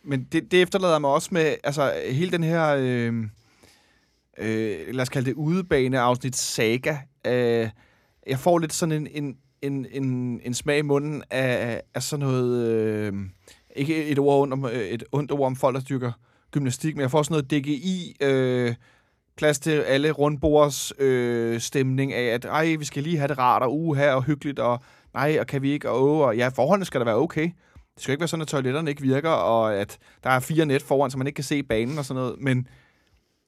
men det, det efterlader mig også med altså, hele den her, øh, øh, lad os kalde det udebane-afsnit saga. Øh, jeg får lidt sådan en, en, en, en, en smag i munden af, af sådan noget, øh, ikke et, ord ondt om, øh, et ondt ord om folk, der dyrker gymnastik, men jeg får sådan noget DGI, øh, plads til alle rundbords øh, stemning af, at ej, vi skal lige have det rart, og uha, og hyggeligt, og nej, og kan vi ikke, og, og ja, forholdene skal da være okay. Det skal ikke være sådan, at toiletterne ikke virker, og at der er fire net foran, så man ikke kan se banen og sådan noget, men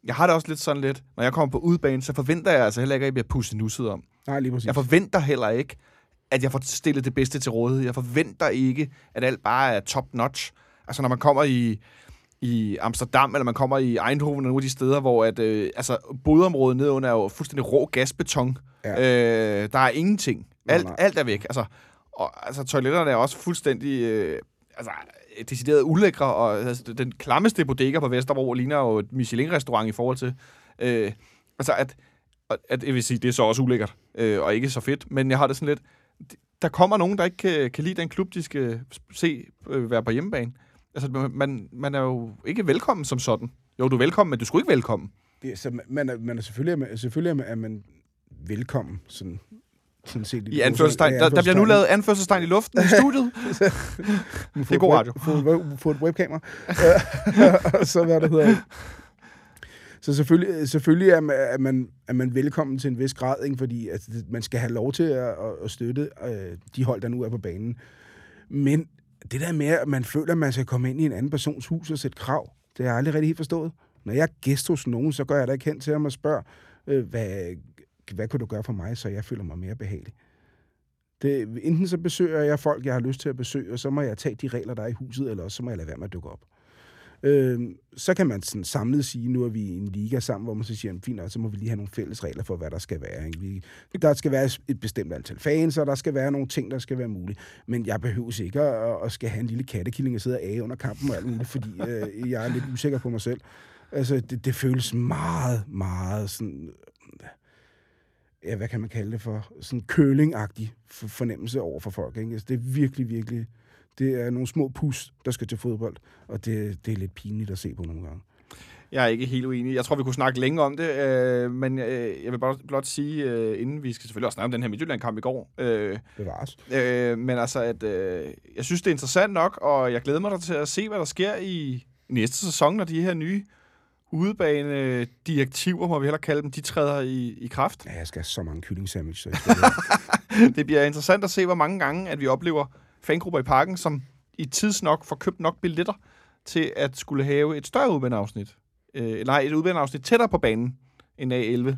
jeg har det også lidt sådan lidt, når jeg kommer på udbanen, så forventer jeg altså heller ikke, at jeg bliver pusset nusset om. Nej, lige præcis. Jeg forventer heller ikke, at jeg får stillet det bedste til rådighed. Jeg forventer ikke, at alt bare er top-notch. Altså, når man kommer i, i Amsterdam, eller man kommer i Eindhoven, og nogle af de steder, hvor at, øh, altså, bodområdet nedenunder er jo fuldstændig rå gasbeton. Ja. Øh, der er ingenting. Nej, Alt, nej. alt er væk. Altså, og, altså, toiletterne er også fuldstændig... Øh, altså, decideret ulækre, og altså, den klammeste bodega på Vesterbro ligner jo et Michelin-restaurant i forhold til... Øh, altså, at, og at, jeg vil sige, det er så også ulækkert, øh, og ikke så fedt, men jeg har det sådan lidt... Der kommer nogen, der ikke kan, kan lide den klub, de skal se øh, være på hjemmebane. Altså, man, man er jo ikke velkommen som sådan. Jo, du er velkommen, men du skulle ikke velkommen. det, så man, er, man er selvfølgelig, er, selvfølgelig er man velkommen, sådan, sådan set. I anførselstegn. Der, der bliver nu lavet anførselstegn i luften i studiet. det er god radio. Få, få et webkamera. så hvad det hedder. Så selvfølgelig, selvfølgelig er, man, er, man, er man velkommen til en vis grad, ikke? fordi altså, man skal have lov til at, at støtte øh, de hold, der nu er på banen. Men det der med, at man føler, at man skal komme ind i en anden persons hus og sætte krav, det har jeg aldrig rigtig helt forstået. Når jeg er gæst hos nogen, så gør jeg da ikke hen til ham og spørger, øh, hvad, hvad kan du gøre for mig, så jeg føler mig mere behagelig. Det, enten så besøger jeg folk, jeg har lyst til at besøge, og så må jeg tage de regler, der er i huset, eller også så må jeg lade være med at dukke op. Øh, så kan man sådan samlet sige, nu er vi i en liga sammen, hvor man så siger, fint, så må vi lige have nogle fælles regler for, hvad der skal være. Ikke? Vi, der skal være et bestemt antal fans, og der skal være nogle ting, der skal være mulige. Men jeg behøver ikke at, at skal have en lille kattekilling og sidde af under kampen og alt muligt, fordi øh, jeg er lidt usikker på mig selv. Altså, det, det føles meget, meget sådan øh, ja, hvad kan man kalde det for, sådan kølingagtig fornemmelse over for folk. Ikke? Altså, det er virkelig, virkelig, det er nogle små pus, der skal til fodbold, og det, det er lidt pinligt at se på nogle gange. Jeg er ikke helt uenig. Jeg tror, vi kunne snakke længe om det, øh, men øh, jeg vil blot, blot sige, øh, inden vi skal selvfølgelig også snakke om den her Midtjylland-kamp i går. Øh, Bevares. Øh, men altså, at, øh, jeg synes, det er interessant nok, og jeg glæder mig til at se, hvad der sker i næste sæson, når de her nye udebane direktiver, må vi heller kalde dem, de træder i, i kraft. Ja, jeg skal have så mange kylling sandwich. Så det bliver interessant at se, hvor mange gange, at vi oplever fangrupper i parken, som i tidsnok får købt nok billetter til at skulle have et større udbaneafsnit. Øh, nej, et udbaneafsnit tættere på banen end A11.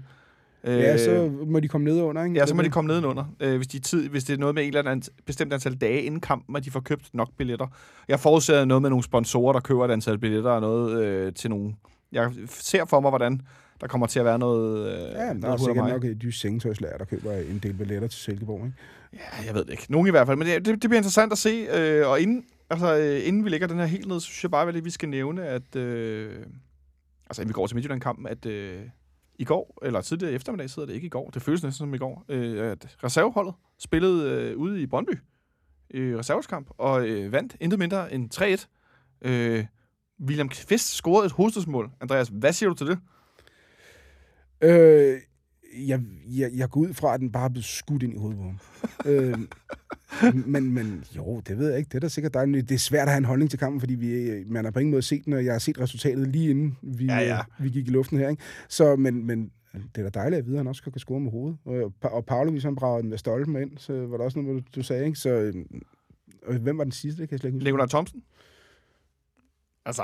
Ja, så må de komme ned under, ikke? Ja, så må de komme ned under. Øh, hvis, de tid, hvis det er noget med et eller andet bestemt antal dage inden kampen, at de får købt nok billetter. Jeg forudser noget med nogle sponsorer, der køber et antal billetter og noget øh, til nogle jeg ser for mig, hvordan der kommer til at være noget... Øh, ja, der er sikkert nok et dyst sengetøjslærer, der køber en del billetter til Silkeborg, ikke? Ja, jeg ved det ikke. Nogen i hvert fald. Men det, det, det bliver interessant at se. Øh, og inden, altså, øh, inden vi lægger den her helt ned, så synes jeg bare, at vi skal nævne, at... Øh, altså, inden vi går til Midtjylland-kampen, at... Øh, i går, eller tidligere eftermiddag sidder det ikke i går, det føles næsten som i går, øh, at reserveholdet spillede øh, ude i Brøndby i øh, reserveskamp, og øh, vandt intet mindre end 3-1. Øh, William Kvist scorede et hovedstødsmål. Andreas, hvad siger du til det? Øh, jeg, jeg, jeg går ud fra, at den bare blev skudt ind i hovedet på ham. øh, men, men jo, det ved jeg ikke. Det er da sikkert dejligt. Det er svært at have en holdning til kampen, fordi vi, man har på ingen måde set den, og jeg har set resultatet lige inden vi, ja, ja. vi gik i luften her. Ikke? Så, men, men det er da dejligt at vide, at han også kan score med hovedet. Og, og Paolo, hvis han brager den med stolpen ind, så var der også noget, du, du sagde. Ikke? Så, øh, og hvem var den sidste? Det kan jeg slet ikke huske. Leonard Thompson? Altså,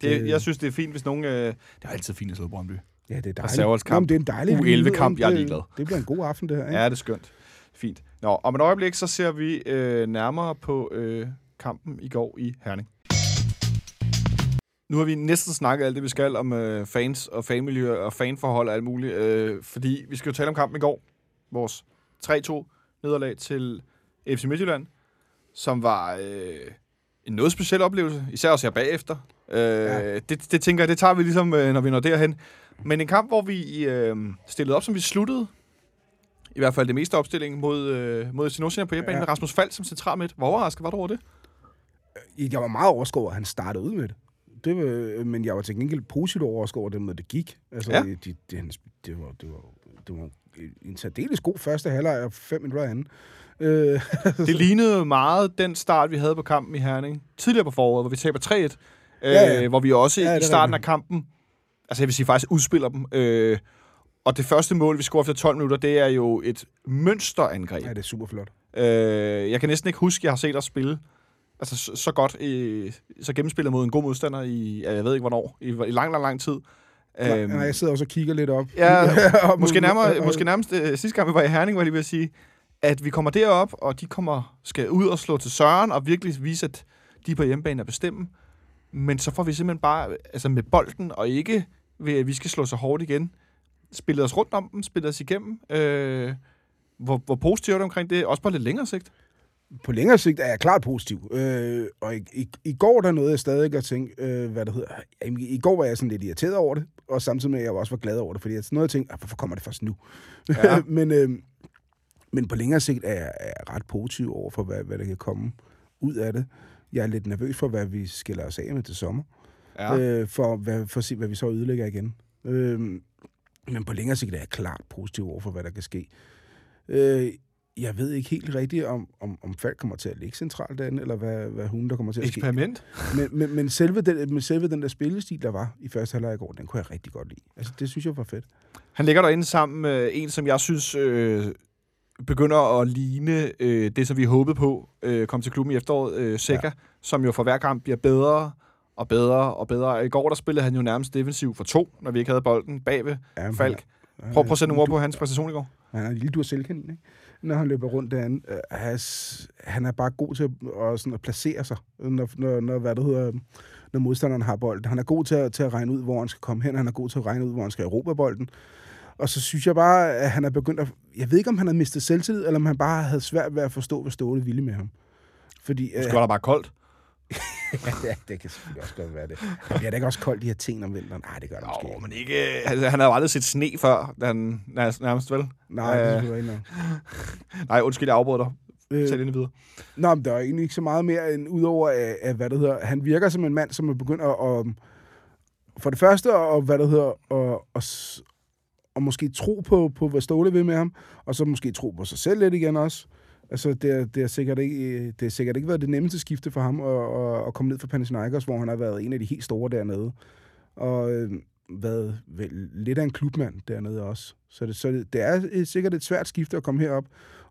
det, det, jeg synes, det er fint, hvis nogen... Øh, det er altid fint at slå Brøndby. Ja, det er dejligt. Kamp. det er en dejlig U11-kamp, jeg er ligeglad. Det, det bliver en god aften, det her. Ikke? Ja, det er skønt. Fint. Nå, om et øjeblik, så ser vi øh, nærmere på øh, kampen i går i Herning. Nu har vi næsten snakket alt det, vi skal om øh, fans og fanmiljø og fanforhold og alt muligt, øh, fordi vi skal jo tale om kampen i går. Vores 3-2 nederlag til FC Midtjylland, som var... Øh, en noget speciel oplevelse, især også her bagefter. Øh, ja. det, det tænker jeg, det tager vi ligesom, øh, når vi når derhen. Men en kamp, hvor vi øh, stillede op, som vi sluttede, i hvert fald det meste opstilling mod, øh, mod Sinosien på hjemmebane ja. med Rasmus Fald som central midt. Hvor overrasket var du over det? Øh, jeg var meget overrasket at han startede ud med det. det var, men jeg var til gengæld positivt overrasket over det med, det gik. Altså, ja. det, det, det, det, var, det, var, det var en særdeles god første halvleg og fem minutter anden. Øh, det lignede meget den start, vi havde på kampen i Herning. Tidligere på foråret, hvor vi taber 3-1. Øh, ja, ja. Hvor vi også ja, i starten af kampen, altså jeg vil sige faktisk udspiller dem. Øh, og det første mål, vi scorer efter 12 minutter, det er jo et mønsterangreb. Ja, det er super flot. Øh, jeg kan næsten ikke huske, at jeg har set os spille altså, så, så godt, i, så gennemspillet mod en god modstander i, jeg ved ikke hvornår, i, i lang, lang, lang tid. Nej, øhm, jeg sidder også og kigger lidt op. Ja, måske, nærmere, måske nærmest øh, sidste gang, vi var i Herning, var jeg lige ved at sige, at vi kommer derop, og de kommer skal ud og slå til Søren, og virkelig vise, at de er på hjemmebane at bestemme. Men så får vi simpelthen bare, altså med bolden, og ikke ved, at vi skal slå så hårdt igen, spillet os rundt om dem, spillet os igennem. Øh, hvor, hvor positivt er det omkring det, også på lidt længere sigt? På længere sigt er jeg klart positiv. Øh, og i, i, i går der nåede jeg stadig at tænke, øh, hvad det hedder. Jamen, I går var jeg sådan lidt irriteret over det, og samtidig med, at jeg også var glad over det, fordi jeg noget jeg tænkte, ah, hvorfor kommer det først nu? Ja. Men øh, men på længere sigt er jeg, er jeg ret positiv over for, hvad, hvad der kan komme ud af det. Jeg er lidt nervøs for, hvad vi skiller os af med til sommer. Ja. Øh, for, hvad, for at se, hvad vi så ødelægger igen. Øhm, men på længere sigt er jeg klart positiv over for, hvad der kan ske. Øh, jeg ved ikke helt rigtigt, om, om, om Falk kommer til at ligge centralt derinde, eller hvad, hvad hun der kommer til at ske. Eksperiment. Men, men, men, selve den, men selve den der spillestil, der var i første halvleg i går, den kunne jeg rigtig godt lide. Altså, det synes jeg var fedt. Han ligger derinde sammen med en, som jeg synes øh, begynder at ligne øh, det, som vi håbede på øh, kom til klubben i efteråret. Øh, Seca, ja. som jo for hver kamp bliver bedre og bedre og bedre. I går der spillede han jo nærmest defensiv for to, når vi ikke havde bolden bagved Ja, Falk. Prøv, prøv at sætte nogle ord på hans præstation i går. Han er en lille durcelkanin, ikke? Når han løber rundt derinde. Øh, han, han er bare god til at, og sådan at placere sig, når, når, når, hvad det hedder, når modstanderen har bolden. Han er god til at, til at regne ud, hvor han skal komme hen. Han er god til at regne ud, hvor han skal erobre bolden. Og så synes jeg bare, at han er begyndt at... Jeg ved ikke, om han har mistet selvtillid, eller om han bare havde svært ved at forstå, hvad Ståle ville med ham. Fordi, Det var der bare koldt. ja, det kan selvfølgelig også godt være det. Det bliver da ikke også koldt i her ting om vinteren? Nej, det gør det måske ikke. men ikke... Altså, han har jo aldrig set sne før, han nærmest, vel? Nej, det Øh, skal være nok. Nej, undskyld, jeg afbryder dig. Øh, Sæt ind videre. Nå, men der er egentlig ikke så meget mere end udover, at, at hvad det hedder, han virker som en mand, som er begyndt at, at for det første, og hvad det hedder, at, at, og måske tro på, på, hvad Ståle vil med ham, og så måske tro på sig selv lidt igen også. Altså, det, er- det, er sikkert ikke, øh, det har sikkert ikke været det nemmeste skifte for ham at, at, at komme ned fra Panathinaikos, hvor han har været en af de helt store dernede. Og øh, været vel, lidt af en klubmand dernede også. Så det, så det, det er øh, sikkert et svært skifte at komme herop.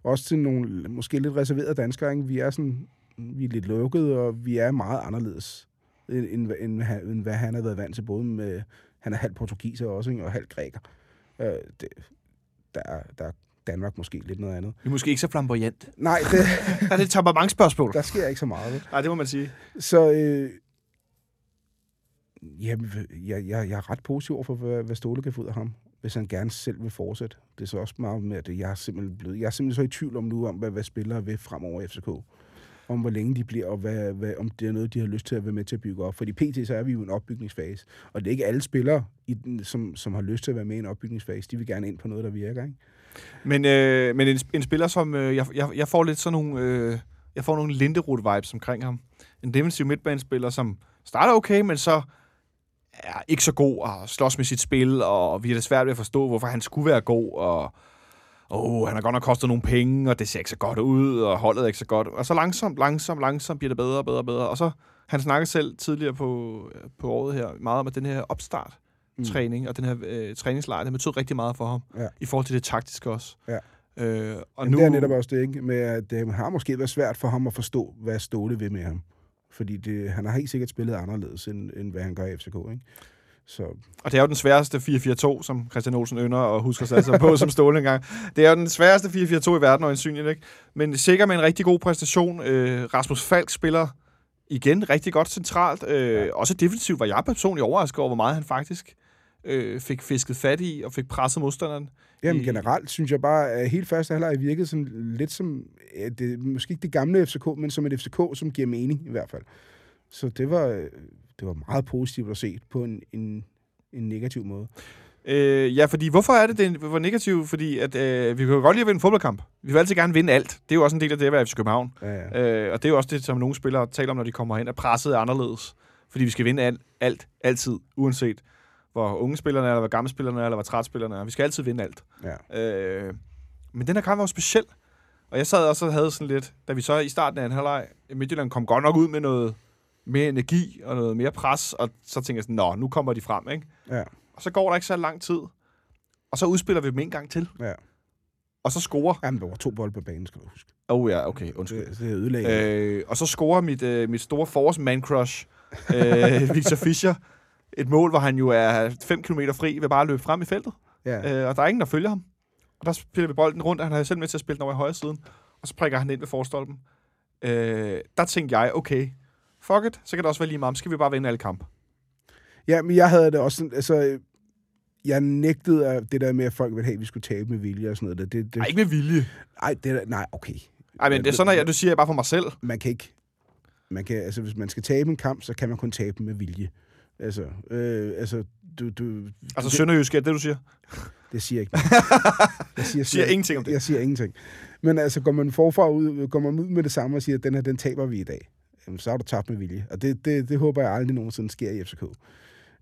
Også til nogle måske lidt reserverede danskere. Ikke? Vi er sådan, vi er lidt lukkede, og vi er meget anderledes, end, end, end, han- end hvad han har været vant til. Både med, han er halv portugiser også, ikke? og halv græker. Øh, det, der, er- der er Danmark måske lidt noget andet. Vi er måske ikke så flamboyant. Nej, det, Der er det temperamentsspørgsmål. der sker ikke så meget. vel? Nej, det må man sige. Så øh, jamen, jeg, jeg, jeg er ret positiv over for, hvad, hvad Ståle kan få ud af ham, hvis han gerne selv vil fortsætte. Det er så også meget med, at jeg er simpelthen, blevet, jeg er simpelthen så i tvivl om nu, om hvad, hvad spillere vil fremover i FCK. Om hvor længe de bliver, og hvad, hvad, om det er noget, de har lyst til at være med til at bygge op. Fordi pt. så er vi jo i en opbygningsfase. Og det er ikke alle spillere, i den, som, som har lyst til at være med i en opbygningsfase. De vil gerne ind på noget, der virker. Ikke? Men, øh, men en, en spiller, som... Øh, jeg, jeg, jeg får lidt sådan nogle... Øh, jeg får nogle Linderud-vibes omkring ham. En defensiv midtbanespiller, som starter okay, men så er ikke så god og slås med sit spil, og vi har det svært ved at forstå, hvorfor han skulle være god, og oh, han har godt nok kostet nogle penge, og det ser ikke så godt ud, og holdet er ikke så godt. Og så langsomt, langsomt, langsomt bliver det bedre og bedre og bedre. Og så, han snakkede selv tidligere på, på året her, meget om, at den her opstart, træning og den her øh, træningslejr, det betød rigtig meget for ham. Ja. I forhold til det taktiske også. Ja. Øh, og Jamen, nu, det er netop også det, ikke? Med, at det har måske været svært for ham at forstå, hvad Ståle vil med ham. Fordi det, han har helt sikkert spillet anderledes, end, end hvad han gør i FCK, ikke? Så og det er jo den sværeste 4-4-2, som Christian Olsen ynder og husker sig altså på som ståle engang. Det er jo den sværeste 4-4-2 i verden, øjensynligt, ikke? Men sikkert med en rigtig god præstation. Øh, Rasmus Falk spiller igen rigtig godt centralt. Øh, ja. Også defensivt var jeg personligt overrasket over, hvor meget han faktisk øh, fik fisket fat i og fik presset modstanderen. Jamen I- generelt synes jeg bare, at helt første halvleg virkede sådan lidt som, ja, det, måske ikke det gamle FCK, men som et FCK, som giver mening i hvert fald. Så det var, øh, det var meget positivt at se på en, en, en negativ måde. Øh, ja, fordi hvorfor er det, det var negativt? Fordi at, øh, vi kan jo godt lide at vinde en fodboldkamp. Vi vil altid gerne vinde alt. Det er jo også en del af det at være FC København. Ja, ja. Øh, og det er jo også det, som nogle spillere taler om, når de kommer hen, at presset er anderledes. Fordi vi skal vinde alt, alt altid, uanset hvor unge spillerne er, eller hvor gamle spillerne er, eller hvor træt spillerne er. Vi skal altid vinde alt. ja. Øh, men den her kamp var jo speciel. Og jeg sad også og havde sådan lidt, da vi så i starten af en halvleg, Midtjylland kom godt nok ud med noget mere energi og noget mere pres, og så tænkte jeg sådan, nå, nu kommer de frem, ikke? ja, Og så går der ikke så lang tid, og så udspiller vi dem en gang til, ja. og så scorer... Jamen, der var to bolde på banen, skal du huske. Oh ja, okay, undskyld. Det, det ødelagde. Øh, og så scorer mit, øh, mit store forårs man crush, øh, Victor Fischer, et mål, hvor han jo er 5 km fri ved bare at løbe frem i feltet. ja. Øh, og der er ingen, der følger ham. Og der spiller vi bolden rundt, og han er selv med til at spille den over i højre siden. Og så prikker han ind ved forstolpen. Øh, der tænkte jeg, okay, fuck it, så kan det også være lige meget. Skal vi bare vinde alle kampe. ja, men jeg havde det også sådan, altså, jeg nægtede af det der med, at folk ville have, at vi skulle tabe med vilje og sådan noget. Det, det, det, Nej, ikke med vilje. ej, det er, nej, okay. Ej, men det er sådan, at jeg, du siger jeg bare for mig selv. man kan ikke... Man kan, altså, hvis man skal tabe en kamp, så kan man kun tabe med vilje. Altså, øh, altså du, du, Altså det, sønderjysk, er det, du siger? det siger jeg ikke. Jeg siger, Siger ingenting om det. Jeg siger ingenting. Men altså, går man forfra ud, går man ud med det samme og siger, at den her, den taber vi i dag, jamen, så har du tabt med vilje. Og det, det, det håber jeg aldrig nogensinde sker i FCK.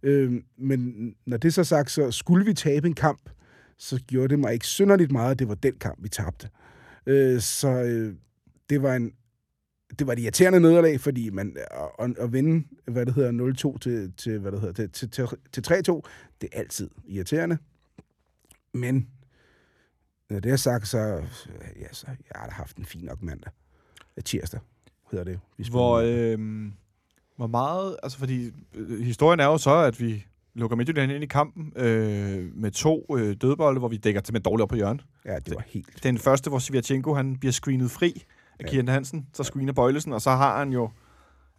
Øh, men når det så er sagt, så skulle vi tabe en kamp, så gjorde det mig ikke synderligt meget, at det var den kamp, vi tabte. Øh, så øh, det var en det var et irriterende nederlag, fordi man at, at vinde, hvad det hedder, 0-2 til, til, hvad det hedder, til, til, til, til 3-2, det er altid irriterende. Men når det er sagt, så, ja, så jeg har da haft en fin nok mandag. Tirsdag hedder det. Vi hvor, øh, hvor meget, altså fordi øh, historien er jo så, at vi lukker Midtjylland ind i kampen øh, med to øh, dødbolde, hvor vi dækker til med dårligt op på hjørnet. Ja, det var helt... Den første, hvor Sviatchenko, han bliver screenet fri af ja. Kian Hansen, så screener Bøjlesen, og så har han jo...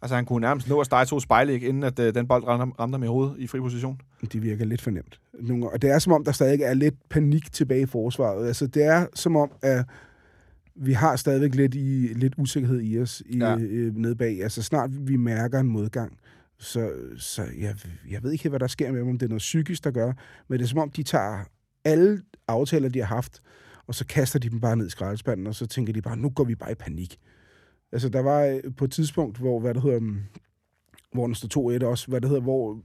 Altså, han kunne nærmest nå at stege to spejlæg, inden at øh, den bold ramte, ramte i hovedet i fri position. Det virker lidt fornemt. Nogle, og det er som om, der stadig er lidt panik tilbage i forsvaret. Altså, det er som om, at vi har stadigvæk lidt, i, lidt usikkerhed i os i, ja. øh, nede bag. Altså, snart vi mærker en modgang, så, så jeg, jeg ved ikke, hvad der sker med dem, om det er noget psykisk, der gør, men det er som om, de tager alle aftaler, de har haft, og så kaster de dem bare ned i skraldespanden, og så tænker de bare, nu går vi bare i panik. Altså, der var øh, på et tidspunkt, hvor, hvad det hedder, mm, hvor den stod 2-1 også, hvad det hedder, hvor,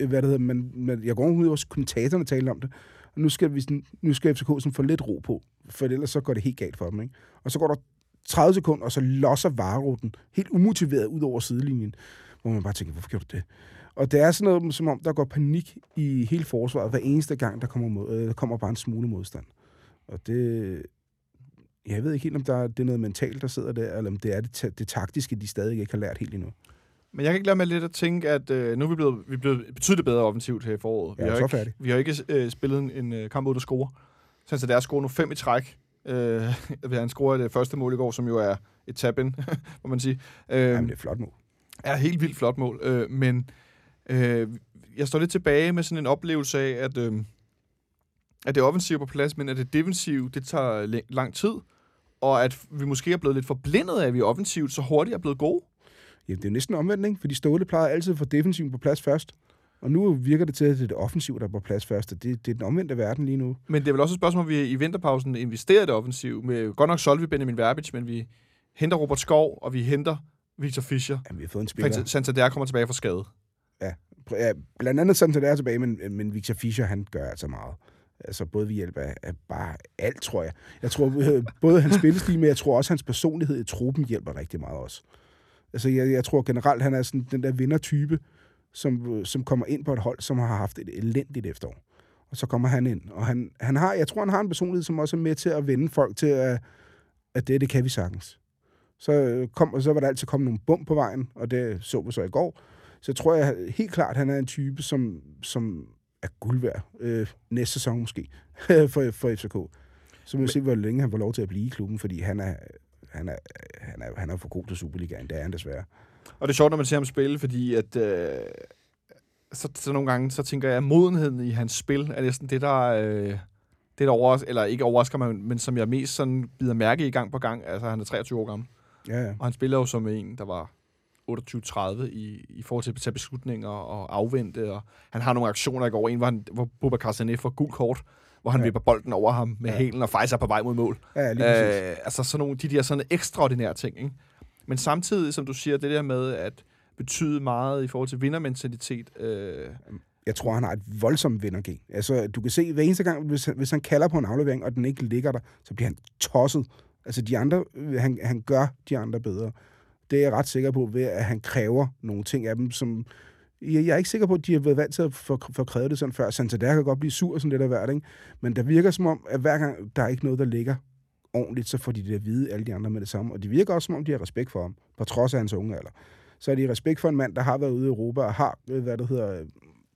øh, hvad det hedder, man, man, jeg går ud, også kommentatorerne talte om det, nu skal, vi sådan, nu skal FCK sådan få lidt ro på, for ellers så går det helt galt for dem, ikke? Og så går der 30 sekunder, og så losser vareruten den helt umotiveret ud over sidelinjen, hvor man bare tænker, hvorfor gjorde du det? Og det er sådan noget, som om der går panik i hele forsvaret, hver eneste gang, der kommer, mod, øh, der kommer bare en smule modstand. Og det... Jeg ved ikke helt, om der er, det er noget mentalt, der sidder der, eller om det er det, det taktiske, de stadig ikke har lært helt endnu. Men jeg kan ikke lade mig lidt at tænke, at øh, nu er vi blevet, vi er blevet betydeligt bedre offensivt her i foråret. Vi ja, har så ikke. Vi har ikke øh, spillet en, en øh, kamp ud, der score. Så der er score nu fem i træk. Øh, han scorer det første mål i går, som jo er et tab-in, må man sige. Øh, Jamen, det er et flot mål. Er helt vildt flot mål. Øh, men øh, jeg står lidt tilbage med sådan en oplevelse af, at, øh, at det offensive på plads, men at det defensive, det tager lang tid. Og at vi måske er blevet lidt forblindet af, at vi offensivt så hurtigt er blevet gode. Ja, det er næsten omvendt, ikke? Fordi Ståle plejer altid at få defensiven på plads først. Og nu virker det til, at det er det offensiv, der er på plads først. Det, det er den omvendte verden lige nu. Men det er vel også et spørgsmål, om vi i vinterpausen investerer i det offensiv. Med, godt nok solgte vi Benjamin Verbic, men vi henter Robert Skov, og vi henter Victor Fischer. Jamen, vi har fået en spiller. Santander kommer tilbage fra skade. Ja, ja blandt andet Santander tilbage, men, men Victor Fischer, han gør altså meget. Altså både ved hjælp af, af bare alt, tror jeg. Jeg tror øh, både hans spillestil, men jeg tror også hans personlighed i truppen hjælper rigtig meget også. Altså jeg, jeg tror generelt, han er sådan den der vindertype, som, som kommer ind på et hold, som har haft et elendigt efterår. Og så kommer han ind. Og han, han har, jeg tror, han har en personlighed, som også er med til at vende folk til, at, at det, det kan vi sagtens. Så, øh, kom, så var der altid kommet nogle bum på vejen, og det så vi så i går. Så jeg tror jeg helt klart, at han er en type, som, som er guld værd. Øh, næste sæson måske, for, for FCK. Så må vi se, hvor længe han får lov til at blive i klubben, fordi han er, han er, han er, han er for god til Superligaen. Det er han desværre. Og det er sjovt, når man ser ham spille, fordi at... Øh, så, så nogle gange, så tænker jeg, at modenheden i hans spil er næsten det, der... Øh, det, der over, eller ikke overrasker mig, men som jeg mest sådan bider mærke i gang på gang. Altså, han er 23 år gammel. Ja, ja. Og han spiller jo som en, der var 28-30 i, i forhold til at tage beslutninger og afvente. Og han har nogle aktioner i går. En, hvor, han, hvor Bubba Sané får gul kort, hvor han ja. vipper bolden over ham med ja. hælen og faktisk er på vej mod mål. Ja, lige øh, altså sådan nogle, de der sådan ekstraordinære ting. Ikke? Men samtidig, som du siger, det der med at betyde meget i forhold til vindermentalitet. Øh, jeg tror, han har et voldsomt vindergen. Altså, du kan se, hver eneste gang, hvis han, hvis han kalder på en aflevering, og den ikke ligger der, så bliver han tosset. Altså, de andre, han, han gør de andre bedre. Det er jeg ret sikker på, ved at han kræver nogle ting af dem, som... Jeg, jeg er ikke sikker på, at de har været vant til at få, få krævet det sådan før. Santander kan godt blive sur sådan lidt af hvert, ikke? Men der virker som om, at hver gang der er ikke noget, der ligger ordentligt, så får de det at vide, alle de andre med det samme. Og de virker også, som om de har respekt for ham, på trods af hans unge alder. Så er de respekt for en mand, der har været ude i Europa og har, øh, hvad det hedder, øh,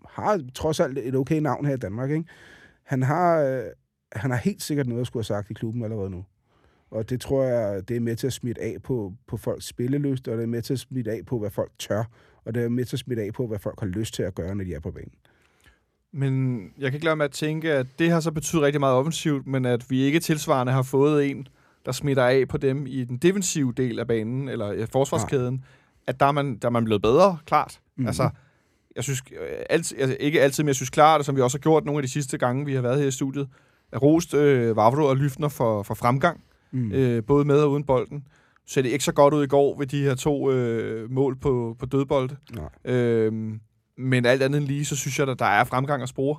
har trods alt et okay navn her i Danmark, ikke? Han har, øh, han har helt sikkert noget at skulle have sagt i klubben allerede nu. Og det tror jeg, det er med til at smitte af på, på folks spillelyst, og det er med til at smitte af på, hvad folk tør, og det er med til at smitte af på, hvad folk har lyst til at gøre, når de er på banen. Men jeg kan ikke lade med at tænke, at det har så betydet rigtig meget offensivt, men at vi ikke tilsvarende har fået en, der smitter af på dem i den defensive del af banen, eller forsvarskæden, ja. at der er, man, der er man blevet bedre, klart. Mm-hmm. Altså, jeg synes, øh, alt, altså, ikke altid, men jeg synes klart, og som vi også har gjort nogle af de sidste gange, vi har været her i studiet, at rost øh, Vavro og Lyftner for, for fremgang mm. øh, både med og uden bolden. Så det ikke så godt ud i går ved de her to øh, mål på, på dødbold. Nej. Øh, Men alt andet end lige, så synes jeg, at der er fremgang at spore.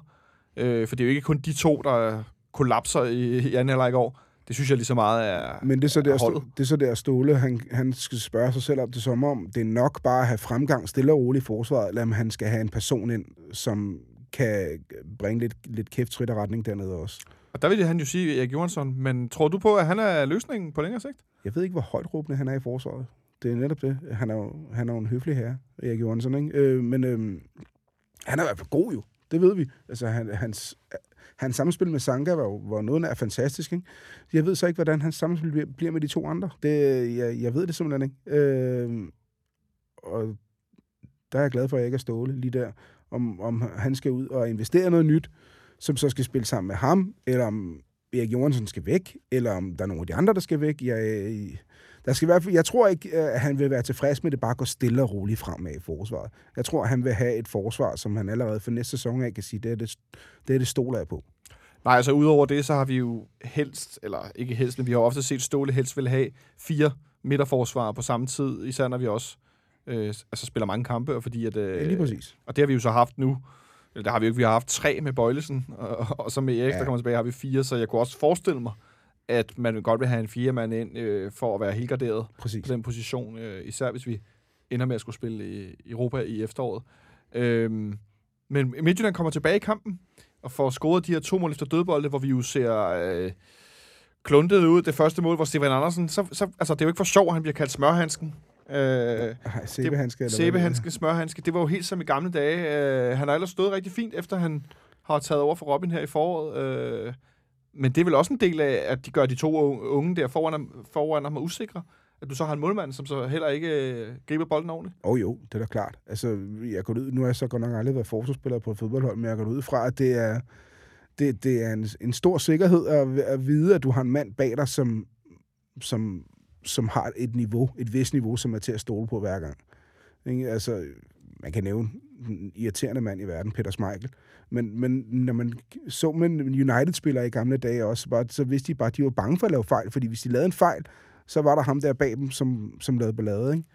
Øh, for det er jo ikke kun de to, der kollapser i, i anden halvleg i går. Det synes jeg lige så meget er Men det er så der, holdet. det er så der Ståle, han, han skal spørge sig selv om det som om, det er nok bare at have fremgang stille og roligt i forsvaret, eller om han skal have en person ind, som kan bringe lidt, lidt kæft retning dernede også. Og der vil han jo sige Erik Johansson, men tror du på, at han er løsningen på længere sigt? Jeg ved ikke, hvor højt råbende han er i forsvaret. Det er netop det. Han er jo, han er jo en høflig herre, Erik Johansson, ikke? Øh, men øh, han er i hvert fald god jo. Det ved vi. Altså, han, hans, hans samspil med Sanka var, jo- var noget, af fantastisk. Ikke? Jeg ved så ikke, hvordan hans samspil bliver, bliver med de to andre. Det, jeg, jeg ved det simpelthen ikke. Øh, og der er jeg glad for, at jeg ikke er ståle lige der. Om, om han skal ud og investere noget nyt, som så skal spille sammen med ham, eller om Erik Johansson skal væk, eller om der er nogle af de andre, der skal væk. Jeg, der skal i hvert fald, jeg tror ikke, at han vil være tilfreds med, at det bare går stille og roligt fremad i forsvaret. Jeg tror, at han vil have et forsvar, som han allerede for næste sæson af kan sige, det er det, det, er det stoler jeg på. Nej, altså udover det, så har vi jo helst, eller ikke helst, men vi har ofte set Ståle helst vil have fire midterforsvar på samme tid, især når vi også øh, altså spiller mange kampe, fordi at... Øh, Ja, lige præcis. Og det har vi jo så haft nu. Eller det har vi jo ikke. Vi har haft tre med Bøjlesen, og, og så med Erik, ja. Der kommer tilbage, har vi fire. Så jeg kunne også forestille mig, at man godt vil have en fire mand ind øh, for at være helt garderet præcis. på den position. Øh, især hvis vi ender med at skulle spille i Europa i efteråret. Øhm, men Midtjylland kommer tilbage i kampen og får scoret de her to mål efter dødbolde, hvor vi jo ser øh, kluntet ud. Det første mål, hvor Stefan Andersen... Så, så, altså, det er jo ikke for sjov, at han bliver kaldt smørhandsken. Øh, Sæbehandske, det. Sæbehandske, smørhandske, det var jo helt som i gamle dage. Øh, han har ellers stået rigtig fint, efter han har taget over for Robin her i foråret. Øh, men det er vel også en del af, at de gør de to unge der foran ham, foran ham usikre. At du så har en målmand, som så heller ikke øh, griber bolden ordentligt. Åh oh, jo, det er da klart. Altså, jeg går ud, nu har jeg så godt nok aldrig været forsvarsspiller på et fodboldhold, men jeg går ud fra, at det er, det, det er en, en stor sikkerhed at, at vide, at du har en mand bag dig, som, som, som har et niveau, et vist niveau, som er til at stole på hver gang. Ikke? Altså, man kan nævne den irriterende mand i verden, Peter Schmeichel. Men, men når man så med United-spillere i gamle dage også, bare, så vidste de bare, at de var bange for at lave fejl, fordi hvis de lavede en fejl, så var der ham der bag dem, som, som lavede ballade. Ikke?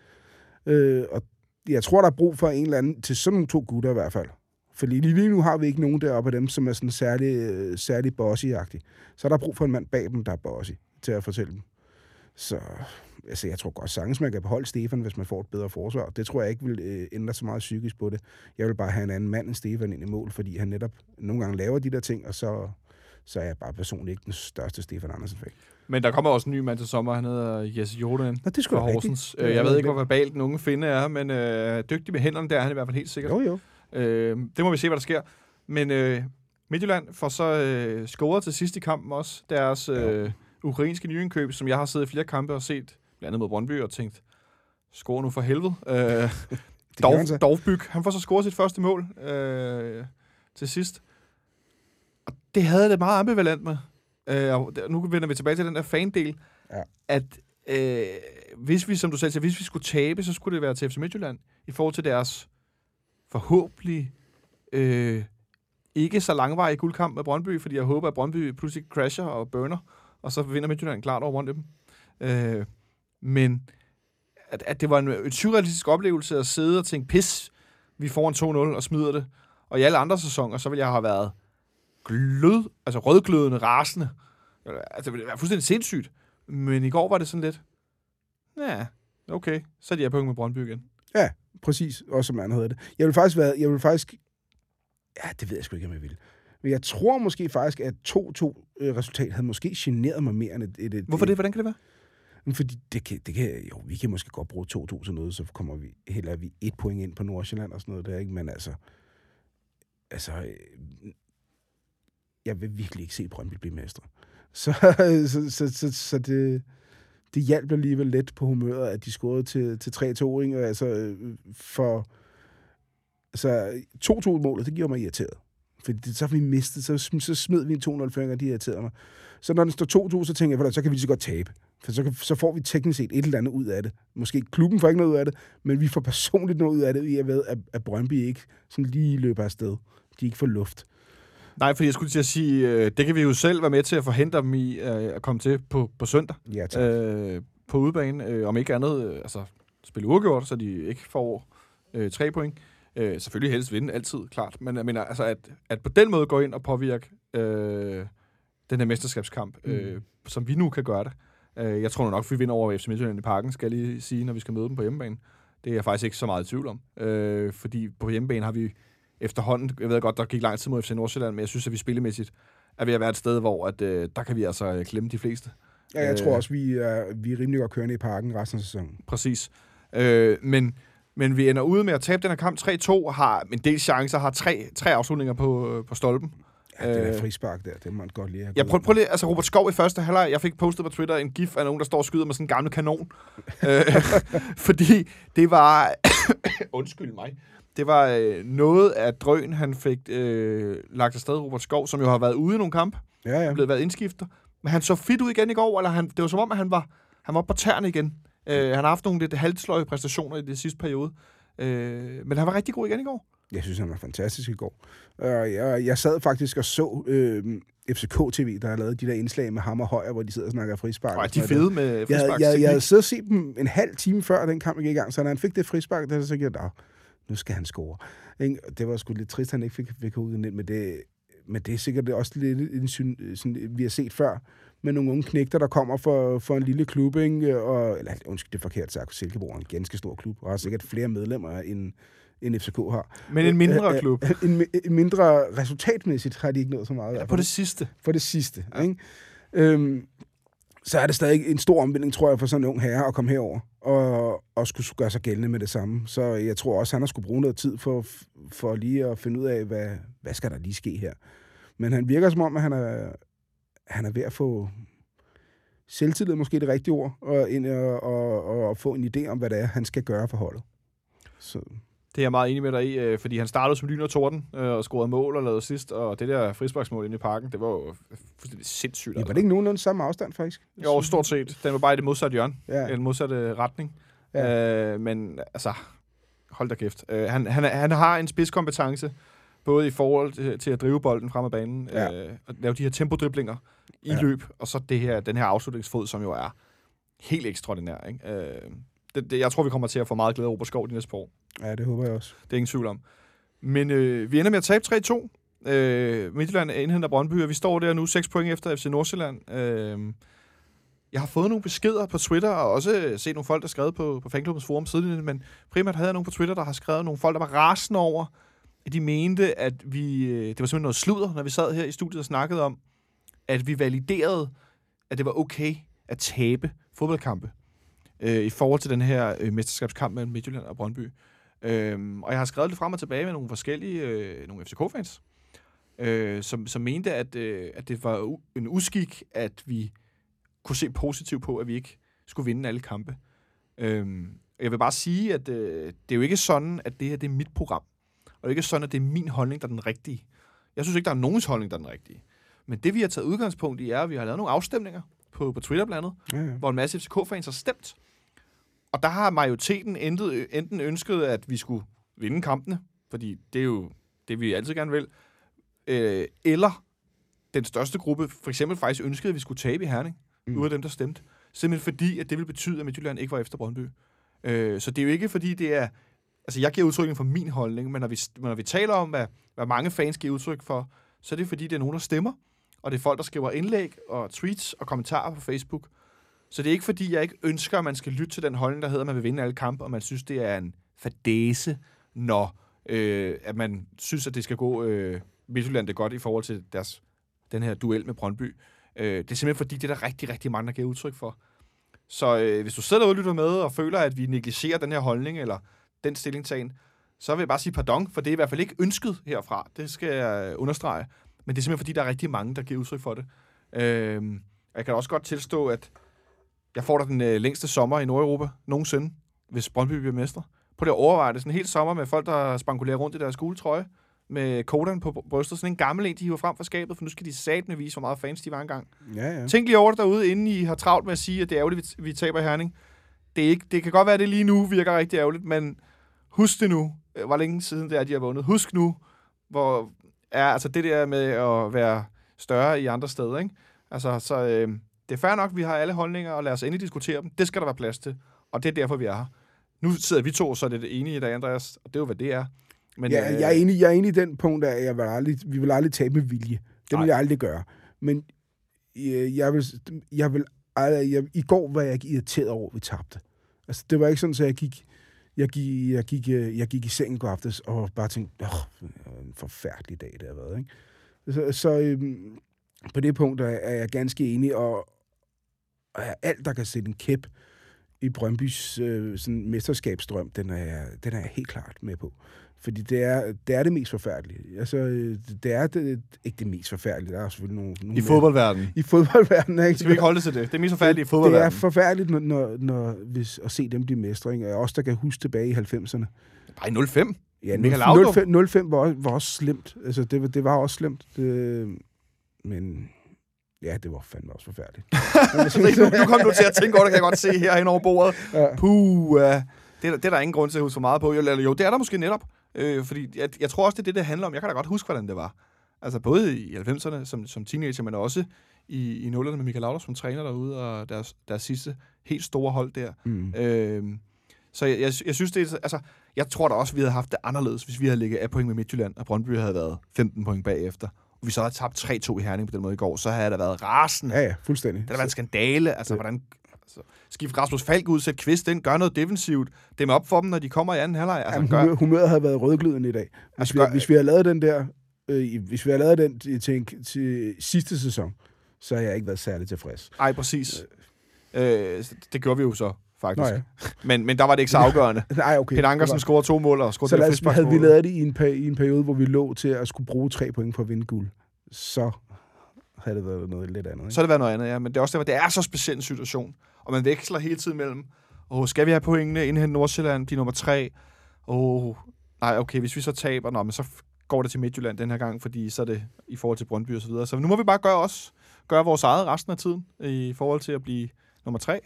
Øh, og jeg tror, der er brug for en eller anden, til sådan nogle to gutter i hvert fald. Fordi lige nu har vi ikke nogen deroppe af dem, som er sådan særlig, øh, særlig bossy-agtig. Så er der brug for en mand bag dem, der er bossy, til at fortælle dem. Så altså, jeg tror godt sagtens, man kan beholde Stefan, hvis man får et bedre forsvar. Det tror jeg ikke vil øh, ændre så meget psykisk på det. Jeg vil bare have en anden mand end Stefan ind i mål, fordi han netop nogle gange laver de der ting, og så, så er jeg bare personligt ikke den største Stefan Andersen-fan. Men der kommer også en ny mand til sommer, han hedder Jesse Jordan Nå, det skulle Horsens. Øh, jeg ved ikke, hvor verbal den unge finde er, men øh, dygtig med hænderne, der er han i hvert fald helt sikkert. Jo, jo. Øh, det må vi se, hvad der sker. Men øh, Midtjylland får så øh, scoret til sidst i kampen også. Deres øh, ukrainske nyindkøb, som jeg har siddet i flere kampe og set, blandt andet mod Brøndby, og tænkt, score nu for helvede. Øh, Dov, han. Dovbyg, han får så scoret sit første mål øh, til sidst. Og det havde det meget ambivalent med. Øh, og nu vender vi tilbage til den der fan-del. Ja. At øh, hvis vi, som du selv siger, hvis vi skulle tabe, så skulle det være til FC Midtjylland i forhold til deres forhåbentlig øh, ikke så langvarige guldkamp med Brøndby, fordi jeg håber, at Brøndby pludselig crasher og burner, og så vinder Midtjylland klart over dem. Øh, men at, at det var en, en surrealistisk oplevelse at sidde og tænke, pis, vi får en 2-0 og smider det. Og i alle andre sæsoner, så ville jeg have været glød, altså rødglødende, rasende. Altså, det ville være fuldstændig sindssygt. Men i går var det sådan lidt, ja, okay, så er de her punkt med Brøndby igen. Ja, Præcis, også som man hedder det. Jeg vil faktisk være, jeg vil faktisk, ja, det ved jeg sgu ikke, om jeg ville. Men jeg tror måske faktisk, at 2-2-resultat havde måske generet mig mere end et... et, et Hvorfor det? Hvordan kan det være? Fordi det kan, det kan, jo, vi kan måske godt bruge 2-2 til noget, så kommer vi, heller vi et point ind på Nordsjælland og sådan noget der, ikke? Men altså, altså, øh, jeg vil virkelig ikke se Brøndby blive mestre. Så, så, så, så, så det, det hjalp alligevel lidt på humøret, at de scorede til, til 3-2, ikke? Altså, øh, for, altså, 2-2-målet, det gjorde mig irriteret. Fordi det, så har vi mistet, så, så smed vi en 2-0-føring, og de irriterede mig. Så når den står 2-2, så tænker jeg, "Ved du, så kan vi lige så godt tabe. For så, kan, så får vi teknisk set et eller andet ud af det. Måske klubben får ikke noget ud af det, men vi får personligt noget ud af det, i at ved, at, at Brøndby ikke sådan lige løber afsted. De ikke får luft. Nej, fordi jeg skulle til at sige, øh, det kan vi jo selv være med til at forhindre dem i øh, at komme til på, på søndag. Ja, tak. øh, på udebane, øh, om ikke andet, øh, altså spille uafgjort, så de ikke får øh, tre point. Øh, selvfølgelig helst vinde, altid, klart. Men jeg mener, altså, at, at på den måde gå ind og påvirke øh, den her mesterskabskamp, mm. øh, som vi nu kan gøre det. Øh, jeg tror nok, vi vinder over FC Midtjylland i parken, skal jeg lige sige, når vi skal møde dem på hjemmebane. Det er jeg faktisk ikke så meget i tvivl om. Øh, fordi på hjemmebane har vi efterhånden, jeg ved godt, der gik lang tid mod FC Nordsjælland, men jeg synes, at vi spillemæssigt er ved at være et sted, hvor at, øh, der kan vi altså øh, klemme de fleste. Ja, jeg øh, tror også, vi er, vi er rimelig godt kørende i parken resten af sæsonen. Præcis. Øh, men, men vi ender ude med at tabe den her kamp 3-2, har en del chancer, har tre, tre afslutninger på, på stolpen. Ja, det er frispark der, det må man godt lide. Ja, prøv, prøv lige, altså Robert Skov i første halvleg, jeg fik postet på Twitter en gif af nogen, der står og skyder med sådan en gammel kanon. øh, fordi det var, undskyld mig, det var øh, noget af drøn, han fik øh, lagt afsted, Robert Skov, som jo har været ude i nogle kamp, ja, ja. blevet været indskifter. Men han så fit ud igen i går, eller han, det var som om, at han var, han var på tæerne igen. Øh, han har haft nogle lidt halvsløje præstationer i det sidste periode. Øh, men han var rigtig god igen i går. Jeg synes, han var fantastisk i går. Uh, jeg, jeg sad faktisk og så øh, FCK-TV, der har lavet de der indslag med ham og Højer, hvor de sidder og snakker frispark. Og de er fede med frispark. Jeg, jeg, jeg havde siddet og set dem en halv time før den kamp gik i gang, så når han fik det frispark, der så jeg, nu skal han score. Det var sgu lidt trist, han ikke fik, fik ud men det, men det er sikkert også lidt en syn, sådan, vi har set før, med nogle unge knægter, der kommer for, for en lille klub, ikke? Og, eller undskyld, det er forkert sagt, Silkeborg er en ganske stor klub, og har sikkert flere medlemmer end, end FCK har. Men en mindre klub. En, en mindre resultatmæssigt har de ikke nået så meget. Ja, på det sidste. For det sidste, ja. ikke? Øhm, så er det stadig en stor omvending, tror jeg, for sådan en ung herre at komme herover og, og skulle gøre sig gældende med det samme. Så jeg tror også, han har skulle bruge noget tid for, for lige at finde ud af, hvad, hvad skal der lige ske her. Men han virker som om, at han er, han er ved at få selvtillid, måske det rigtige ord, og, og, og, og få en idé om, hvad det er, han skal gøre for holdet. Så. Det er jeg meget enig med dig i, øh, fordi han startede som lyn og torden øh, og scorede mål og lavede sidst, og det der frisparksmål inde i parken, det var jo fuldstændig sindssygt. Ja, var det ikke nogenlunde samme afstand, faktisk? Jo, stort set. Den var bare i det modsatte hjørne, ja. den modsatte retning. Ja. Øh, men altså, hold da kæft. Øh, han, han, han har en spidskompetence, både i forhold til, at drive bolden frem af banen, ja. øh, og lave de her tempodriblinger i ja. løb, og så det her, den her afslutningsfod, som jo er helt ekstraordinær. Ikke? Øh, det, det, jeg tror, vi kommer til at få meget glæde over Skov de næste par år. Ja, det håber jeg også. Det er ingen tvivl om. Men øh, vi ender med at tabe 3-2. Øh, Midtjylland indhenter Brøndby, og vi står der nu 6 point efter FC Nordsjælland. Øh, jeg har fået nogle beskeder på Twitter, og også set nogle folk, der har skrevet på, på fanklubbens forum siden, men primært havde jeg nogle på Twitter, der har skrevet nogle folk, der var rasende over, de mente, at vi, øh, det var simpelthen noget sludder, når vi sad her i studiet og snakkede om, at vi validerede, at det var okay at tabe fodboldkampe øh, i forhold til den her øh, mesterskabskamp mellem Midtjylland og Brøndby. Øh, og jeg har skrevet lidt frem og tilbage med nogle forskellige, øh, nogle FCK-fans, øh, som, som mente, at, øh, at det var u- en uskik, at vi kunne se positivt på, at vi ikke skulle vinde alle kampe. Øh, jeg vil bare sige, at øh, det er jo ikke sådan, at det her det er mit program. Og det er ikke sådan, at det er min holdning, der er den rigtige. Jeg synes ikke, der er nogens holdning, der er den rigtige. Men det, vi har taget udgangspunkt i, er, at vi har lavet nogle afstemninger på, på Twitter blandt andet, ja, ja. hvor en masse FCK-fans har stemt. Og der har majoriteten enten, enten ønsket, at vi skulle vinde kampene, fordi det er jo det, vi altid gerne vil, øh, eller den største gruppe for eksempel faktisk ønskede, at vi skulle tabe i Herning, mm. ud af dem, der stemte. Simpelthen fordi, at det ville betyde, at Midtjylland ikke var efter Brøndby. Øh, så det er jo ikke, fordi det er... Altså, jeg giver udtryk for min holdning, men når vi, når vi taler om, hvad, hvad mange fans giver udtryk for, så er det fordi, det er nogen, der stemmer, og det er folk, der skriver indlæg og tweets og kommentarer på Facebook. Så det er ikke fordi, jeg ikke ønsker, at man skal lytte til den holdning, der hedder, at man vil vinde alle kampe, og man synes, det er en fadese, når øh, at man synes, at det skal gå øh, Midtjylland det godt i forhold til deres, den her duel med Brøndby. Øh, det er simpelthen fordi, det er der rigtig, rigtig mange, der giver udtryk for. Så øh, hvis du sidder derude og lytter med og føler, at vi negligerer den her holdning, eller den stillingtagen, så vil jeg bare sige pardon, for det er i hvert fald ikke ønsket herfra. Det skal jeg understrege. Men det er simpelthen fordi, der er rigtig mange, der giver udtryk for det. Øh, jeg kan også godt tilstå, at jeg får da den øh, længste sommer i Nordeuropa nogensinde, hvis Brøndby bliver mestre. På det overveje det sådan en hel sommer med folk, der spankulerer rundt i deres skoletrøje med kodan på brystet. Sådan en gammel en, de hiver frem fra skabet, for nu skal de satme vise, hvor meget fans de var engang. Ja, ja. Tænk lige over det derude, inden I har travlt med at sige, at det er ærgerligt, vi, vi taber Herning. Det, er ikke, det kan godt være, at det lige nu virker rigtig ærgerligt, men husk det nu, øh, hvor længe siden det er, de har vundet. Husk nu, hvor er altså det der med at være større i andre steder. Ikke? Altså, så øh, det er fair nok, vi har alle holdninger, og lad os endelig diskutere dem. Det skal der være plads til, og det er derfor, vi er her. Nu sidder vi to, så er det enige i dag, Andreas, og det er jo, hvad det er. Men, Ja, øh, jeg, er enig, jeg er enig i den punkt, at jeg vil aldrig, vi vil aldrig tabe med vilje. Det vil jeg aldrig gøre. Men øh, jeg vil, jeg vil aldrig, jeg, i går var jeg ikke irriteret over, at vi tabte. Altså, det var ikke sådan, at jeg gik, jeg gik, jeg gik, jeg gik i seng i går aftes og bare tænkte, åh, en forfærdelig dag, det har været. Ikke? Så, så øhm, på det punkt er, er jeg ganske enig, og, og alt, der kan sætte en kæp i Brøndbys øh, sådan mesterskabsdrøm, den er, jeg, den er jeg helt klart med på. Fordi det er det, er det mest forfærdelige. Altså, øh, det er det, ikke det mest forfærdelige. Der er selvfølgelig nogle... nogle I fodboldverdenen. I fodboldverdenen, ikke? Skal vi ikke holde til det? Det er mest forfærdeligt i Det er fodboldverdenen. forfærdeligt når, når, når, hvis, at se dem blive mestre. Ikke? Og Også der kan huske tilbage i 90'erne. Nej, 05. Ja, Michael 05, Laudrup. 05 var, også- var også slemt. Altså, det, var- det var også slemt. Det, men ja, det var fandme også forfærdeligt. Nu, nu kom du til at tænke over det, kan jeg godt se her hen over bordet. Ja. Puh, uh, det, er, der- det er der ingen grund til at huske for meget på. Jo, eller jo det er der måske netop. Øh, fordi jeg, jeg tror også, det er det, det handler om. Jeg kan da godt huske, hvordan det var. Altså både i 90'erne som, som teenager, men også i, i 0'erne med Michael Laudrup som træner derude, og deres, deres sidste helt store hold der. Mm. Øh, så jeg, jeg, jeg synes, det er... Altså, jeg tror da også, vi havde haft det anderledes, hvis vi havde ligget af point med Midtjylland, og Brøndby havde været 15 point bagefter. Og vi så havde tabt 3-2 i Herning på den måde i går, så havde der været rasende. Ja, ja, fuldstændig. Det har været en skandale. Altså, hvordan... Altså, skift Rasmus Falk ud, sæt Kvist ind, gør noget defensivt. Dem op for dem, når de kommer i anden halvleg. Altså, Jamen, gør, humør, humøret havde været rødglødende i dag. Hvis, Altså, vi, gør- hvis vi havde lavet den der, øh, hvis vi havde lavet den til, til, sidste sæson, så har jeg ikke været særlig tilfreds. ej, præcis. Øh, det gjorde vi jo så, faktisk. Nå ja. Men, men der var det ikke så afgørende. Nej, okay. Peter Ankersen Det scorede to mål og scorede var, så det lad os, havde vi lavet det i en, i en periode, hvor vi lå til at skulle bruge tre point for at vinde guld, så havde det været noget lidt andet. Ikke? Så har det været noget andet, ja. Men det er også det, det er så speciel en situation. Og man veksler hele tiden mellem, åh, skal vi have pointene, indhente Nordsjælland, de nummer tre? Åh, nej, okay, hvis vi så taber, nå, men så går det til Midtjylland den her gang, fordi så er det i forhold til Brøndby og så videre. Så nu må vi bare gøre os, gøre vores eget resten af tiden, i forhold til at blive nummer tre.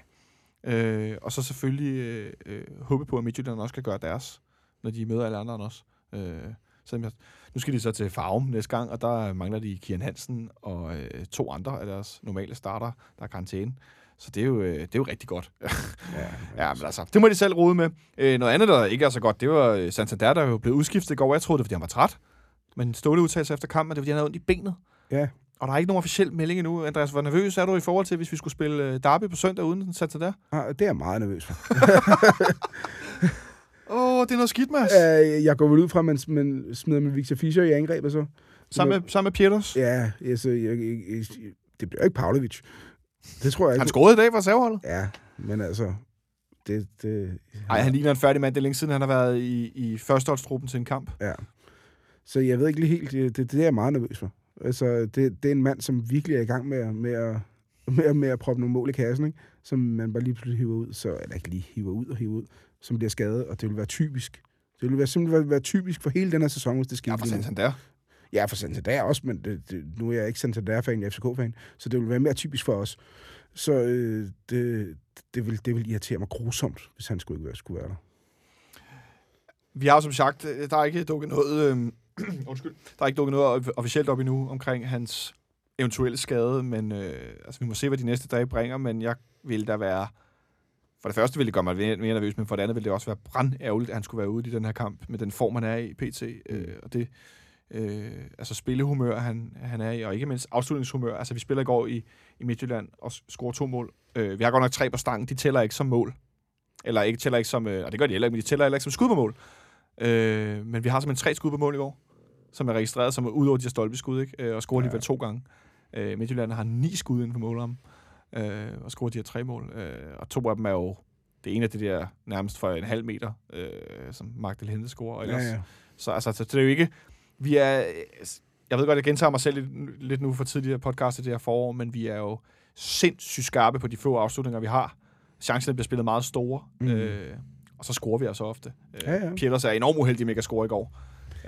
Øh, og så selvfølgelig øh, øh, håbe på, at Midtjylland også kan gøre deres, når de møder alle andre end os. Øh, så jeg, nu skal de så til Farum næste gang, og der mangler de Kian Hansen og øh, to andre af deres normale starter, der er karantæne. Så det er jo, øh, det er jo rigtig godt. Ja, ja, men altså, det må de selv rode med. Øh, noget andet, der ikke er så godt, det var øh, Santander, der er jo blevet udskiftet i går. Jeg troede, det var, fordi han var træt. Men Ståle udtalte sig efter kampen, at det var, fordi han havde ondt i benet. Ja. Og der er ikke nogen officiel melding endnu. Andreas, hvor nervøs er du i forhold til, hvis vi skulle spille øh, derby på søndag uden Santander? Ah, det er jeg meget nervøs for. Åh, oh, det er noget skidt, Mads. Øh, jeg går vel ud fra, at man, man smider med Victor Fischer i angrebet så. Sammen med, sammen med Pieters. Ja, altså, jeg, jeg, jeg, det bliver ikke Pavlovic. Det tror jeg ikke. Han scorede i dag for reserveholdet. Ja, men altså... Det, det, Nej, han ligner en færdig mand. Det er længe siden, han har været i, i førsteholdstruppen til en kamp. Ja. Så jeg ved ikke lige helt... Det, det er jeg meget nervøs for. Altså, det, det er en mand, som virkelig er i gang med, at- med, at, med, at- med at proppe nogle mål i kassen, ikke? som man bare lige pludselig hiver ud. Så, eller ikke lige hiver ud og hiver ud, som bliver skadet, og det vil være typisk. Det vil være, simpelthen være, være typisk for hele den her sæson, hvis det sker. Ja, for lige Santander. Ja, for Santander også, men det, det, nu er jeg ikke Santander-fan, jeg er FCK-fan, så det vil være mere typisk for os. Så øh, det, det, vil, det vil irritere mig grusomt, hvis han skulle ikke være, skulle være der. Vi har som sagt, øh, der er ikke dukket noget, øh, undskyld, der er ikke dukket noget officielt op endnu omkring hans eventuelle skade, men øh, altså, vi må se, hvad de næste dage bringer, men jeg vil da være, for det første vil det gøre mig mere nervøs, men for det andet vil det også være brandærgerligt, at han skulle være ude i den her kamp, med den form, han er i, pt. Øh, og det, øh, altså spillehumør, han, han er i, og ikke mindst afslutningshumør. Altså, vi spiller i går i, i Midtjylland og scorer to mål. Øh, vi har godt nok tre på stangen, de tæller ikke som mål. Eller ikke tæller ikke som, øh, og det gør de heller ikke, men de tæller heller ikke som skud på mål. Øh, men vi har simpelthen tre skud på mål i går, som er registreret som ud over de her stolpeskud, ikke? Øh, og scorer Ja. alligevel to gange. Øh, Midtjylland har ni skud inden for målrammen, øh, og scorer de her tre mål. Øh, og to af dem er jo, det ene af det der nærmest for en halv meter, øh, som Magdal Hente scorer. Og ellers, Ja, ja. så altså, så det er jo ikke... Vi er... Jeg ved godt, jeg gentager mig selv lidt, lidt nu for tidligere podcast i det her forår, men vi er jo sindssygt skarpe på de få afslutninger, vi har. Chancerne bliver spillet meget store, mm. Øh, og så scorer vi altså ofte. Øh, Ja, ja. Pieters er enormt uheldig med at score i går,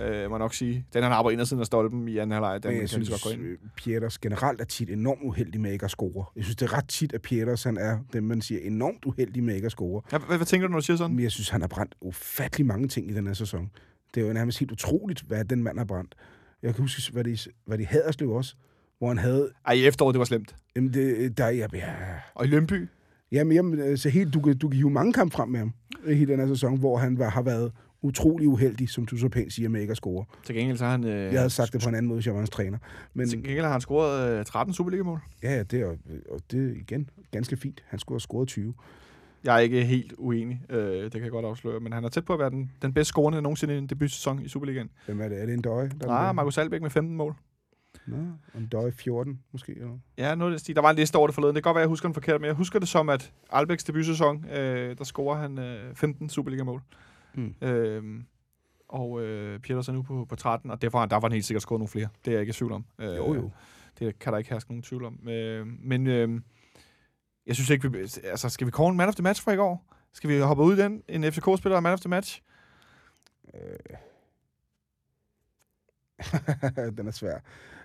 øh, må nok sige. Den, han har på indersiden af stolpen i anden halvleg, den Men kan jeg jeg lige godt gå ind. Pieters generelt er tit enormt uheldig med ikke at score. Jeg synes, det er ret tit, at Pieters han er det, man siger, enormt uheldig med ikke at score. Ja, hvad, hvad tænker du, når du siger sådan? Men jeg synes, han har brændt ufattelig mange ting i den her sæson. Det er jo nærmest helt utroligt, hvad den mand har brændt. Jeg kan huske, hvad det, hvad det Haderslev også, hvor han havde... Ej, i efteråret, det var slemt. Jamen, det, der, ja, ja, Og i Lønby, jamen, jamen altså helt, du, kan, du kan hive mange kampe frem med ham i den her sæson, hvor han var, har været utrolig uheldig, som du så pænt siger, med ikke at score. Til gengæld så har han... Øh, Jeg havde sagt det på en anden måde, hvis jeg var hans træner. Men Til gengæld har han scoret øh, 13 Superliga-mål. ja, ja, det er, og det er igen ganske fint. Han skulle have scoret 20. Jeg er ikke helt uenig, øh, det kan jeg godt afsløre, men han er tæt på at være den, den bedst scorende nogensinde i en debutsæson i Superligaen. Hvem er det? Er det en døje? Nej, Markus Albeck med 15 mål. Nå, en døje 14 måske. Eller? Ja, noget stil. Der var en liste over det forleden. Det kan godt være, jeg husker den forkert, men jeg husker det som, at Albæks debutsæson, øh, der scorer han øh, 15 Superliga-mål. Mm. Øh, og øh, Pieters er nu på, på 13, og derfor der var han helt sikkert scoret nogle flere. Det er jeg ikke i tvivl om. Øh, Jo, jo. Det kan der ikke herske nogen tvivl om. Øh, men øh, jeg synes ikke, vi, altså, skal vi call en man of the match fra i går? Skal vi hoppe ud i den? En FCK-spiller man of the match? Øh. den er svær.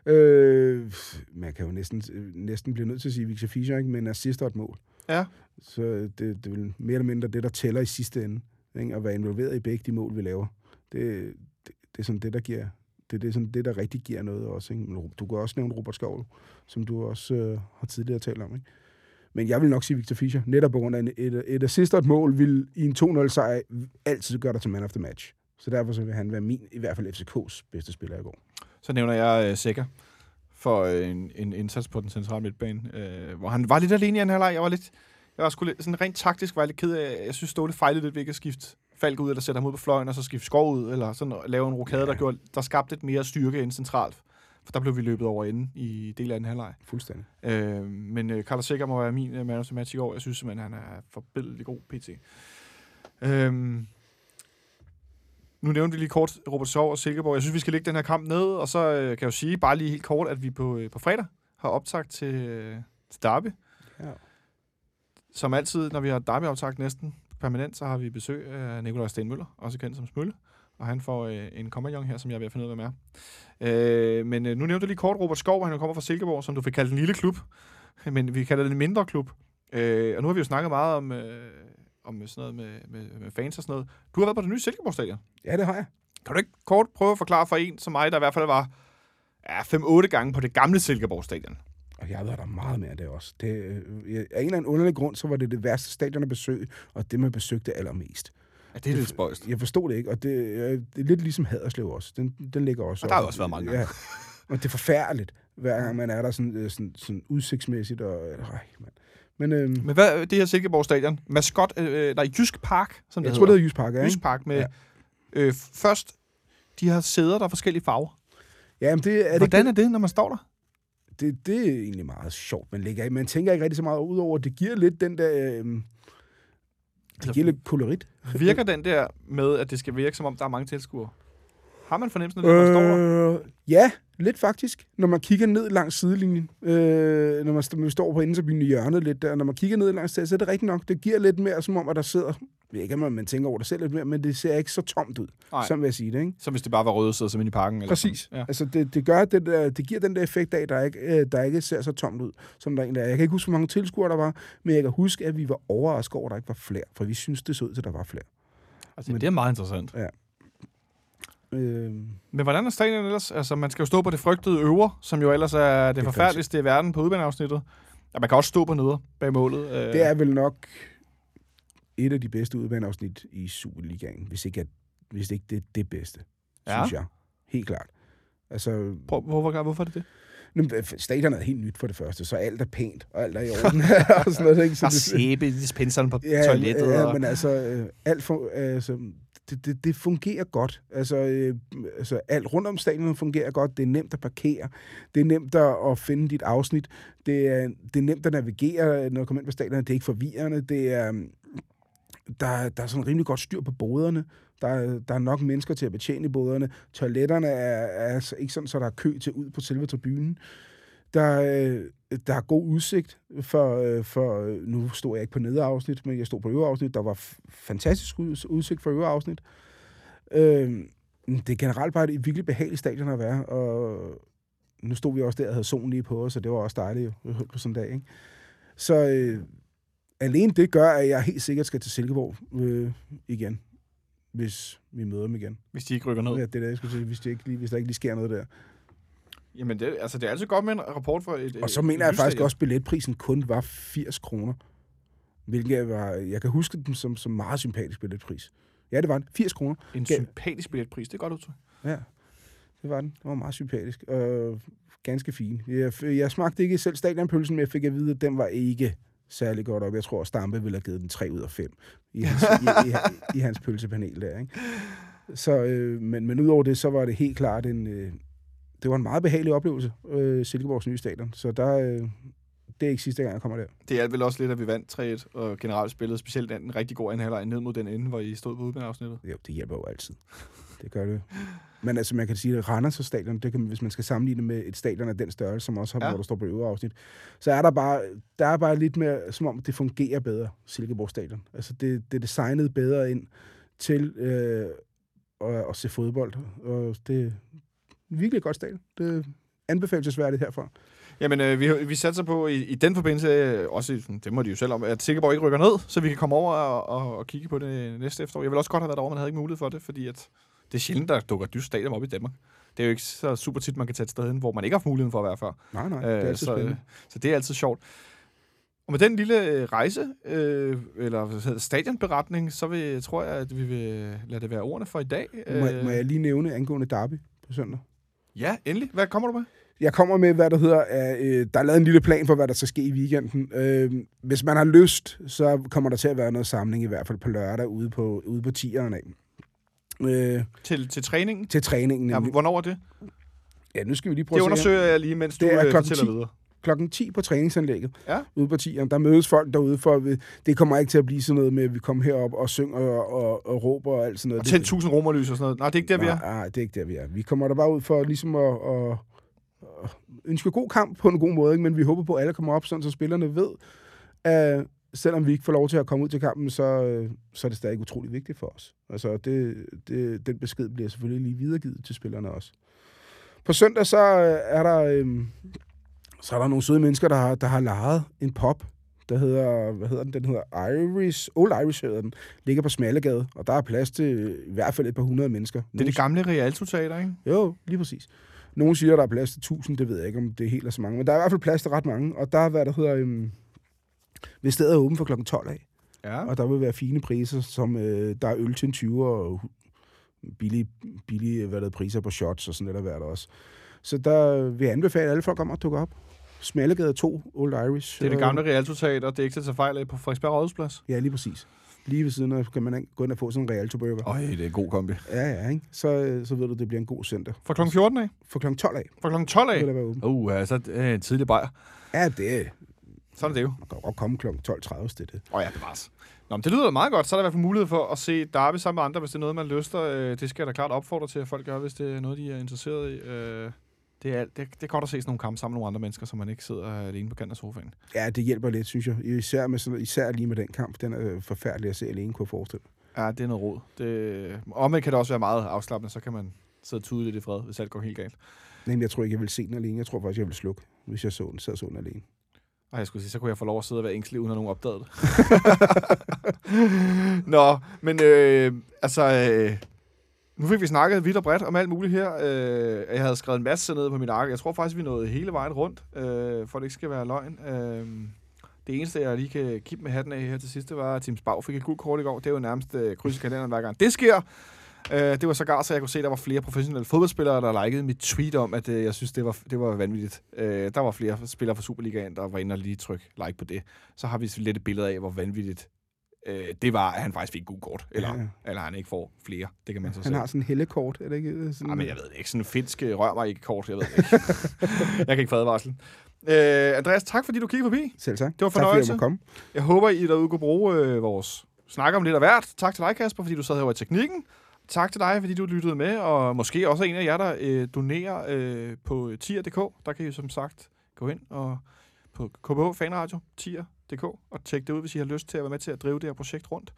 Øh, man kan jo næsten, næsten blive nødt til at sige Victor Fischer, ikke? men assist og et mål. Ja. Så det, det er vel mere eller mindre det, der tæller i sidste ende. Ikke? At være involveret i begge de mål, vi laver. Det, det, det er sådan det, der giver det, det er sådan det, der rigtig giver noget også. Ikke? Men Du kan også nævne Robert Skovl, som du også øh, har tidligere talt om. Ikke? Men jeg vil nok sige Victor Fischer, netop på grund af et, et assist og et mål, vil i en 2-0-sejr altid gøre dig til man of the match. Så derfor så vil han være min, i hvert fald FCK's bedste spiller i går. Så nævner jeg øh, Sækker for øh, en, en indsats på den centrale midtbane, øh, hvor han var lidt alene i anden halvleg. Jeg var lidt, jeg var sgu lidt, sådan rent taktisk var jeg lidt ked af, jeg synes Ståle fejlede lidt ved ikke at skifte Falk ud, eller sætte ham ud på fløjen, og så skifte Skov ud, eller sådan lave en rokade, ja. der, gjorde, der skabte lidt mere styrke ind centralt. For der blev vi løbet over enden i del af anden halvleg. Fuldstændig. Øh, men øh, Carlos Sækker må være min øh, man of the match i går. Jeg synes simpelthen, han er forbedelig god pt. Øh, nu nævnte vi lige kort Robert Sov og Silkeborg. Jeg synes, vi skal lægge den her kamp ned, og så øh, kan jeg jo sige bare lige helt kort, at vi på, øh, på fredag har optagt til, øh, til Derby. Ja. Som altid, når vi har Derby-optagt næsten permanent, så har vi besøg af Nikolaj Stenmøller, også kendt som Smølle. Og han får øh, en kompagnon her, som jeg er ved at finde ud af, hvem er. Øh, men øh, nu nævnte jeg lige kort Robert Skov, han kommer fra Silkeborg, som du fik kaldt en lille klub. Men vi kalder det en mindre klub. Øh, og nu har vi jo snakket meget om, øh, om sådan noget med, med, med fans og sådan noget. Du har været på det nye Silkeborg-stadion. Ja, det har jeg. Kan du ikke kort prøve at forklare for en som mig, der i hvert fald var ja, 5-8 gange på det gamle Silkeborg-stadion? Og jeg har været der meget mere end det også. Det, øh, af en eller anden underlig grund, så var det det værste stadion at besøge, og det, man besøgte allermest. Ja, det er lidt spøjst. Jeg forstod det ikke, og det, øh, det er lidt ligesom Haderslev også. Den, den ligger også. Og der har også været mange gange. Ja. Og det er forfærdeligt, hver gang man er der sådan, øh, sådan, sådan udsigtsmæssigt. Og, øh, man. Men øh, Men hvad det her Silkeborg-stadion? Maskot, øh, nej, Jysk Park, som det jeg tror, det hedder. hedder Jysk Park, ja, Jysk ikke? Park med... Ja. Øh, først, de har sæder, der er forskellige farver. Ja, men det, er det, Hvordan er det, når man står der? det, det er egentlig meget sjovt, man ligger i. Man tænker ikke rigtig så meget ud over, det giver lidt den der... Øh, det giver lidt kolorit. Virker den der med, at det skal virke, som om der er mange tilskuere? Har man fornemmelsen af det, man står der? Øh, ja, lidt faktisk. Når man kigger ned langs sidelinjen, øh, når man st- man står på indentribunen i hjørnet lidt der, når man kigger ned langs der, så er det rigtigt nok. Det giver lidt mere, som om, at der sidder... Jeg ikke, om man tænker over det selv lidt mere, men det ser ikke så tomt ud, Nej. som vil jeg sige det, ikke? Som hvis det bare var røde sæder som inde i parken? Eller Præcis. Sådan. Ja. Altså, det, det, gør, det, der, det giver den der effekt af, der ikke, øh, der ikke ser så tomt ud, som der egentlig er. Jeg kan ikke huske, hvor mange tilskuere der var, men jeg kan huske, at vi var overrasket over, at der ikke var flere, for vi synes, det så ud til, at der var flere. Altså, det er meget interessant. Øh, Men hvordan er stadion ellers? Altså, man skal jo stå på det frygtede øver, som jo ellers er det, Det forfærdeligste i verden på udbaneafsnittet. Ja, man kan også stå på neder bag målet. Øh, Det er vel nok et af de bedste udbaneafsnit i Superligaen, hvis ikke, at, hvis ikke det er det bedste, Ja. synes jeg. Helt klart. Altså, Prøv, hvorfor, hvorfor er det det? nu, stadion er helt nyt for det første, så alt er pænt, og alt er i orden. og sådan noget, ikke? Så Der er sæbe dispenseren på ja, toilettet. Ja, og... men altså, øh, alt for, altså, det, det, det fungerer godt. Altså, øh, altså, alt rundt om stadion fungerer godt. Det er nemt at parkere. Det er nemt at, at finde dit afsnit. Det er, det er nemt at navigere, når du kommer ind på stadion. Det er ikke forvirrende. Det er, mm, der, der er sådan rimelig godt styr på boderne. Der, der er nok mennesker til at betjene boderne. Toiletterne er, er altså ikke sådan, så der er kø til ud på selve tribunen. Der, øh, der er god udsigt for, øh, for, øh, nu stod jeg ikke på nede afsnit, men jeg stod på øvre afsnit. Der var fantastisk ud- udsigt for øvre afsnit. Øh, det er generelt bare et virkelig behageligt stadion at være, og nu stod vi også der og havde solen lige på os, så det var også dejligt jo, på sådan en dag. Ikke? Så øh, alene det gør, at jeg helt sikkert skal til Silkeborg øh, igen, hvis vi møder dem igen. Hvis de ikke rykker ned. Ja, det er det, jeg skulle sige, hvis, det ikke hvis der ikke lige sker noget der. Jamen, det, altså, det er altid godt med en rapport for et Og så mener jeg faktisk også, at billetprisen kun var 80 kroner. Hvilket var, jeg kan huske den som, som meget sympatisk billetpris. Ja, det var den. 80 kroner. En Gav- sympatisk billetpris, det er godt udtryk. Ja, det var den. Det var meget sympatisk. Og ganske fin. Jeg, jeg smagte ikke selv stadionpølsen, men jeg fik at vide, at den var ikke særlig godt op. Jeg tror, at Stampe ville have givet den 3 ud af 5 i hans, i, i, i hans pølsepanel der. Ikke? Så, øh, men, men udover det, så var det helt klart en... Øh, det var en meget behagelig oplevelse, øh, Silkeborgs nye stadion. Så der, øh, det er ikke sidste gang, jeg kommer der. Det er vel også lidt, at vi vandt 3-1, og generelt spillede specielt en rigtig god anden halvleg ned mod den ende, hvor I stod på udbaneafsnittet. Jo, det hjælper jo altid. Det gør det. Men altså, man kan sige, at Randers stadion, det kan, hvis man skal sammenligne med et stadion af den størrelse, som også har, Ja. hvor der står på øvre afsnit, så er der bare, der er bare lidt mere, som om det fungerer bedre, Silkeborg stadion. Altså, det, det er designet bedre ind til øh, at, at se fodbold, og det virkelig godt stadion. Det anbefalesværdigt herfra. Jamen, øh, vi, vi satser på i, i den forbindelse, øh, også det må de jo selv om, at Silkeborg ikke rykker ned, så vi kan komme over og, og, og kigge på det næste efterår. Jeg vil også godt have været over, men havde ikke mulighed for det, fordi at det er sjældent, der dukker et nyt stadion op i Danmark. Det er jo ikke så super tit, man kan tage et sted hen, hvor man ikke har haft muligheden for at være før. Nej, nej, det er Øh, altid så, øh, spændende. så det er altid sjovt. Og med den lille øh, rejse, øh, eller stadionberetning, så vil, tror jeg, at vi vil lade det være ordene for i dag. Må, må jeg lige nævne angående Derby på søndag? Ja, endelig. Hvad kommer du med? Jeg kommer med, hvad der hedder, at, øh, der er lavet en lille plan for, hvad der skal ske i weekenden. Øh, hvis man har lyst, så kommer der til at være noget samling, i hvert fald på lørdag, ude på, ude på tieren af. Øh, Til, til træningen? til træningen. Ja, hvornår er det? Ja, nu skal vi lige prøve Det at se. undersøger jeg lige, mens du Det er øh, fortæller 10. videre. Klokken 10 på træningsanlægget Ja. ude på tieren. Der mødes folk derude for, at det kommer ikke til at blive sådan noget med, at vi kommer herop og synger og, og, og råber og alt sådan noget. Og tænd 1000 romerlys og sådan noget. Nej, det er ikke der, vi er. Nej, det er ikke der, vi er. Vi kommer der bare ud for ligesom at, at, at ønske god kamp på en god måde, ikke? men vi håber på, at alle kommer op, sådan, så spillerne ved, at selvom vi ikke får lov til at komme ud til kampen, så, så er det stadig utrolig vigtigt for os. Altså, det, det, den besked bliver selvfølgelig lige videregivet til spillerne også. På søndag så øh, er der, øh, så er der nogle søde mennesker, der har, der har lejet en pop, der hedder, hvad hedder den? Den hedder Irish, Old Irish hedder den, ligger på Smallegade, og der er plads til i hvert fald et par hundrede mennesker. Det er det gamle Rialto Teater, ikke? Jo, lige præcis. Nogle siger, der er plads til 1000, det ved jeg ikke, om det er helt er så mange. Men der er i hvert fald plads til ret mange. Og der er, hvad der hedder... Øhm, hvis stedet er åbent fra kl. 12 af, Ja. og der vil være fine priser, som øh, der er øl til en 20 og billige, billige hvad der er, priser på shots og sådan lidt af hvert også. Så der vil jeg anbefale alle folk om at dukke op. Smallegade 2, Old Irish. Det er det øh, gamle Rialto Teater, det er ikke til at tage fejl af på Frederiksberg Rådhusplads. Ja, lige præcis. Lige ved siden af kan man gå ind og få sådan en Realto burger. Øj, det er en god kombi. Ja, ja, ikke? Så, øh, så ved du, det bliver en god søndag. Fra kl. 14 af? For kl. 12 af Fra kl. 12 af? vil der være åbent. Uh, altså, det er en tidlig bajer. Ja, det er Sådan er det jo. Man kan godt komme kl. 12.30, hvis det er det. Åh oh, ja, bevares. Nå, men det lyder meget godt. Så er der i hvert fald mulighed for at se Derby sammen med andre, hvis det er noget, man lyster. Øh, Det skal jeg da klart opfordre til, at folk gør, hvis det er noget, de er interesseret i. Øh, Det er, det, det er godt at se sådan nogle kampe sammen med nogle andre mennesker, så man ikke sidder alene på kanten af sofaen. Ja, det hjælper lidt, synes jeg. Især, med sådan, især lige med den kamp. Den er forfærdelig at se alene, kunne jeg forestille. Ja, det er noget råd. Det, omvendt kan det også være meget afslappende, så kan man sidde og tude lidt i fred, hvis alt går helt galt. Nej, jeg tror ikke, jeg vil se den alene. Jeg tror faktisk, jeg vil slukke, hvis jeg så den, og så den alene. Ej, jeg skulle sige, så kunne jeg få lov at sidde og være ængstelig, uden at nogen opdagede det. Nå, men øh, altså... Øh, nu fik vi snakket vidt og bredt om alt muligt her. Øh, jeg havde skrevet en masse ned på min ark. Jeg tror faktisk, vi nåede hele vejen rundt, øh, for det ikke skal være løgn. Øh, det eneste, jeg lige kan kippe med hatten af her til sidst, det var, at Tim Spau fik et gult kort i går. Det er jo nærmest øh, kryds i kalenderen hver gang. Det sker. Øh, det var sågar, så jeg kunne se, at der var flere professionelle fodboldspillere, der likede mit tweet om, at øh, jeg synes, det var, det var vanvittigt. Øh, der var flere spillere fra Superligaen, der var inde og lige trykke like på det. Så har vi lidt et billede af, hvor vanvittigt øh, det var, at han faktisk fik gult kort. Eller, Ja, eller han ikke får flere. Det kan man så Han se. har sådan en hellekort, er det ikke? Sådan, Nej, men jeg ved det ikke. Sådan en finsk øh, rør mig ikke kort, jeg ved det ikke. jeg kan ikke få advarslen. Øh, Andreas, tak fordi du kiggede forbi. Selv tak. Det var Tak fordi jeg fornøjelse. komme. Jeg håber, I derude kunne bruge øh, vores snak om lidt af hvert. Tak til dig, Kasper, fordi du sad herovre i teknikken. Tak til dig, fordi du lyttede med, og måske også en af jer, der øh, donerer øh, på tier.dk. Der kan I som sagt gå ind og på KBH Fanradio, fanradio.dk og tjek det ud, hvis I har lyst til at være med til at drive det her projekt rundt.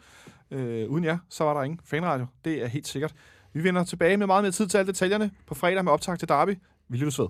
Øh, uden jer, så var der ingen fanradio. Det er helt sikkert. Vi vender tilbage med meget mere tid til alle detaljerne på fredag med optag til Derby. Vi lyttes ved.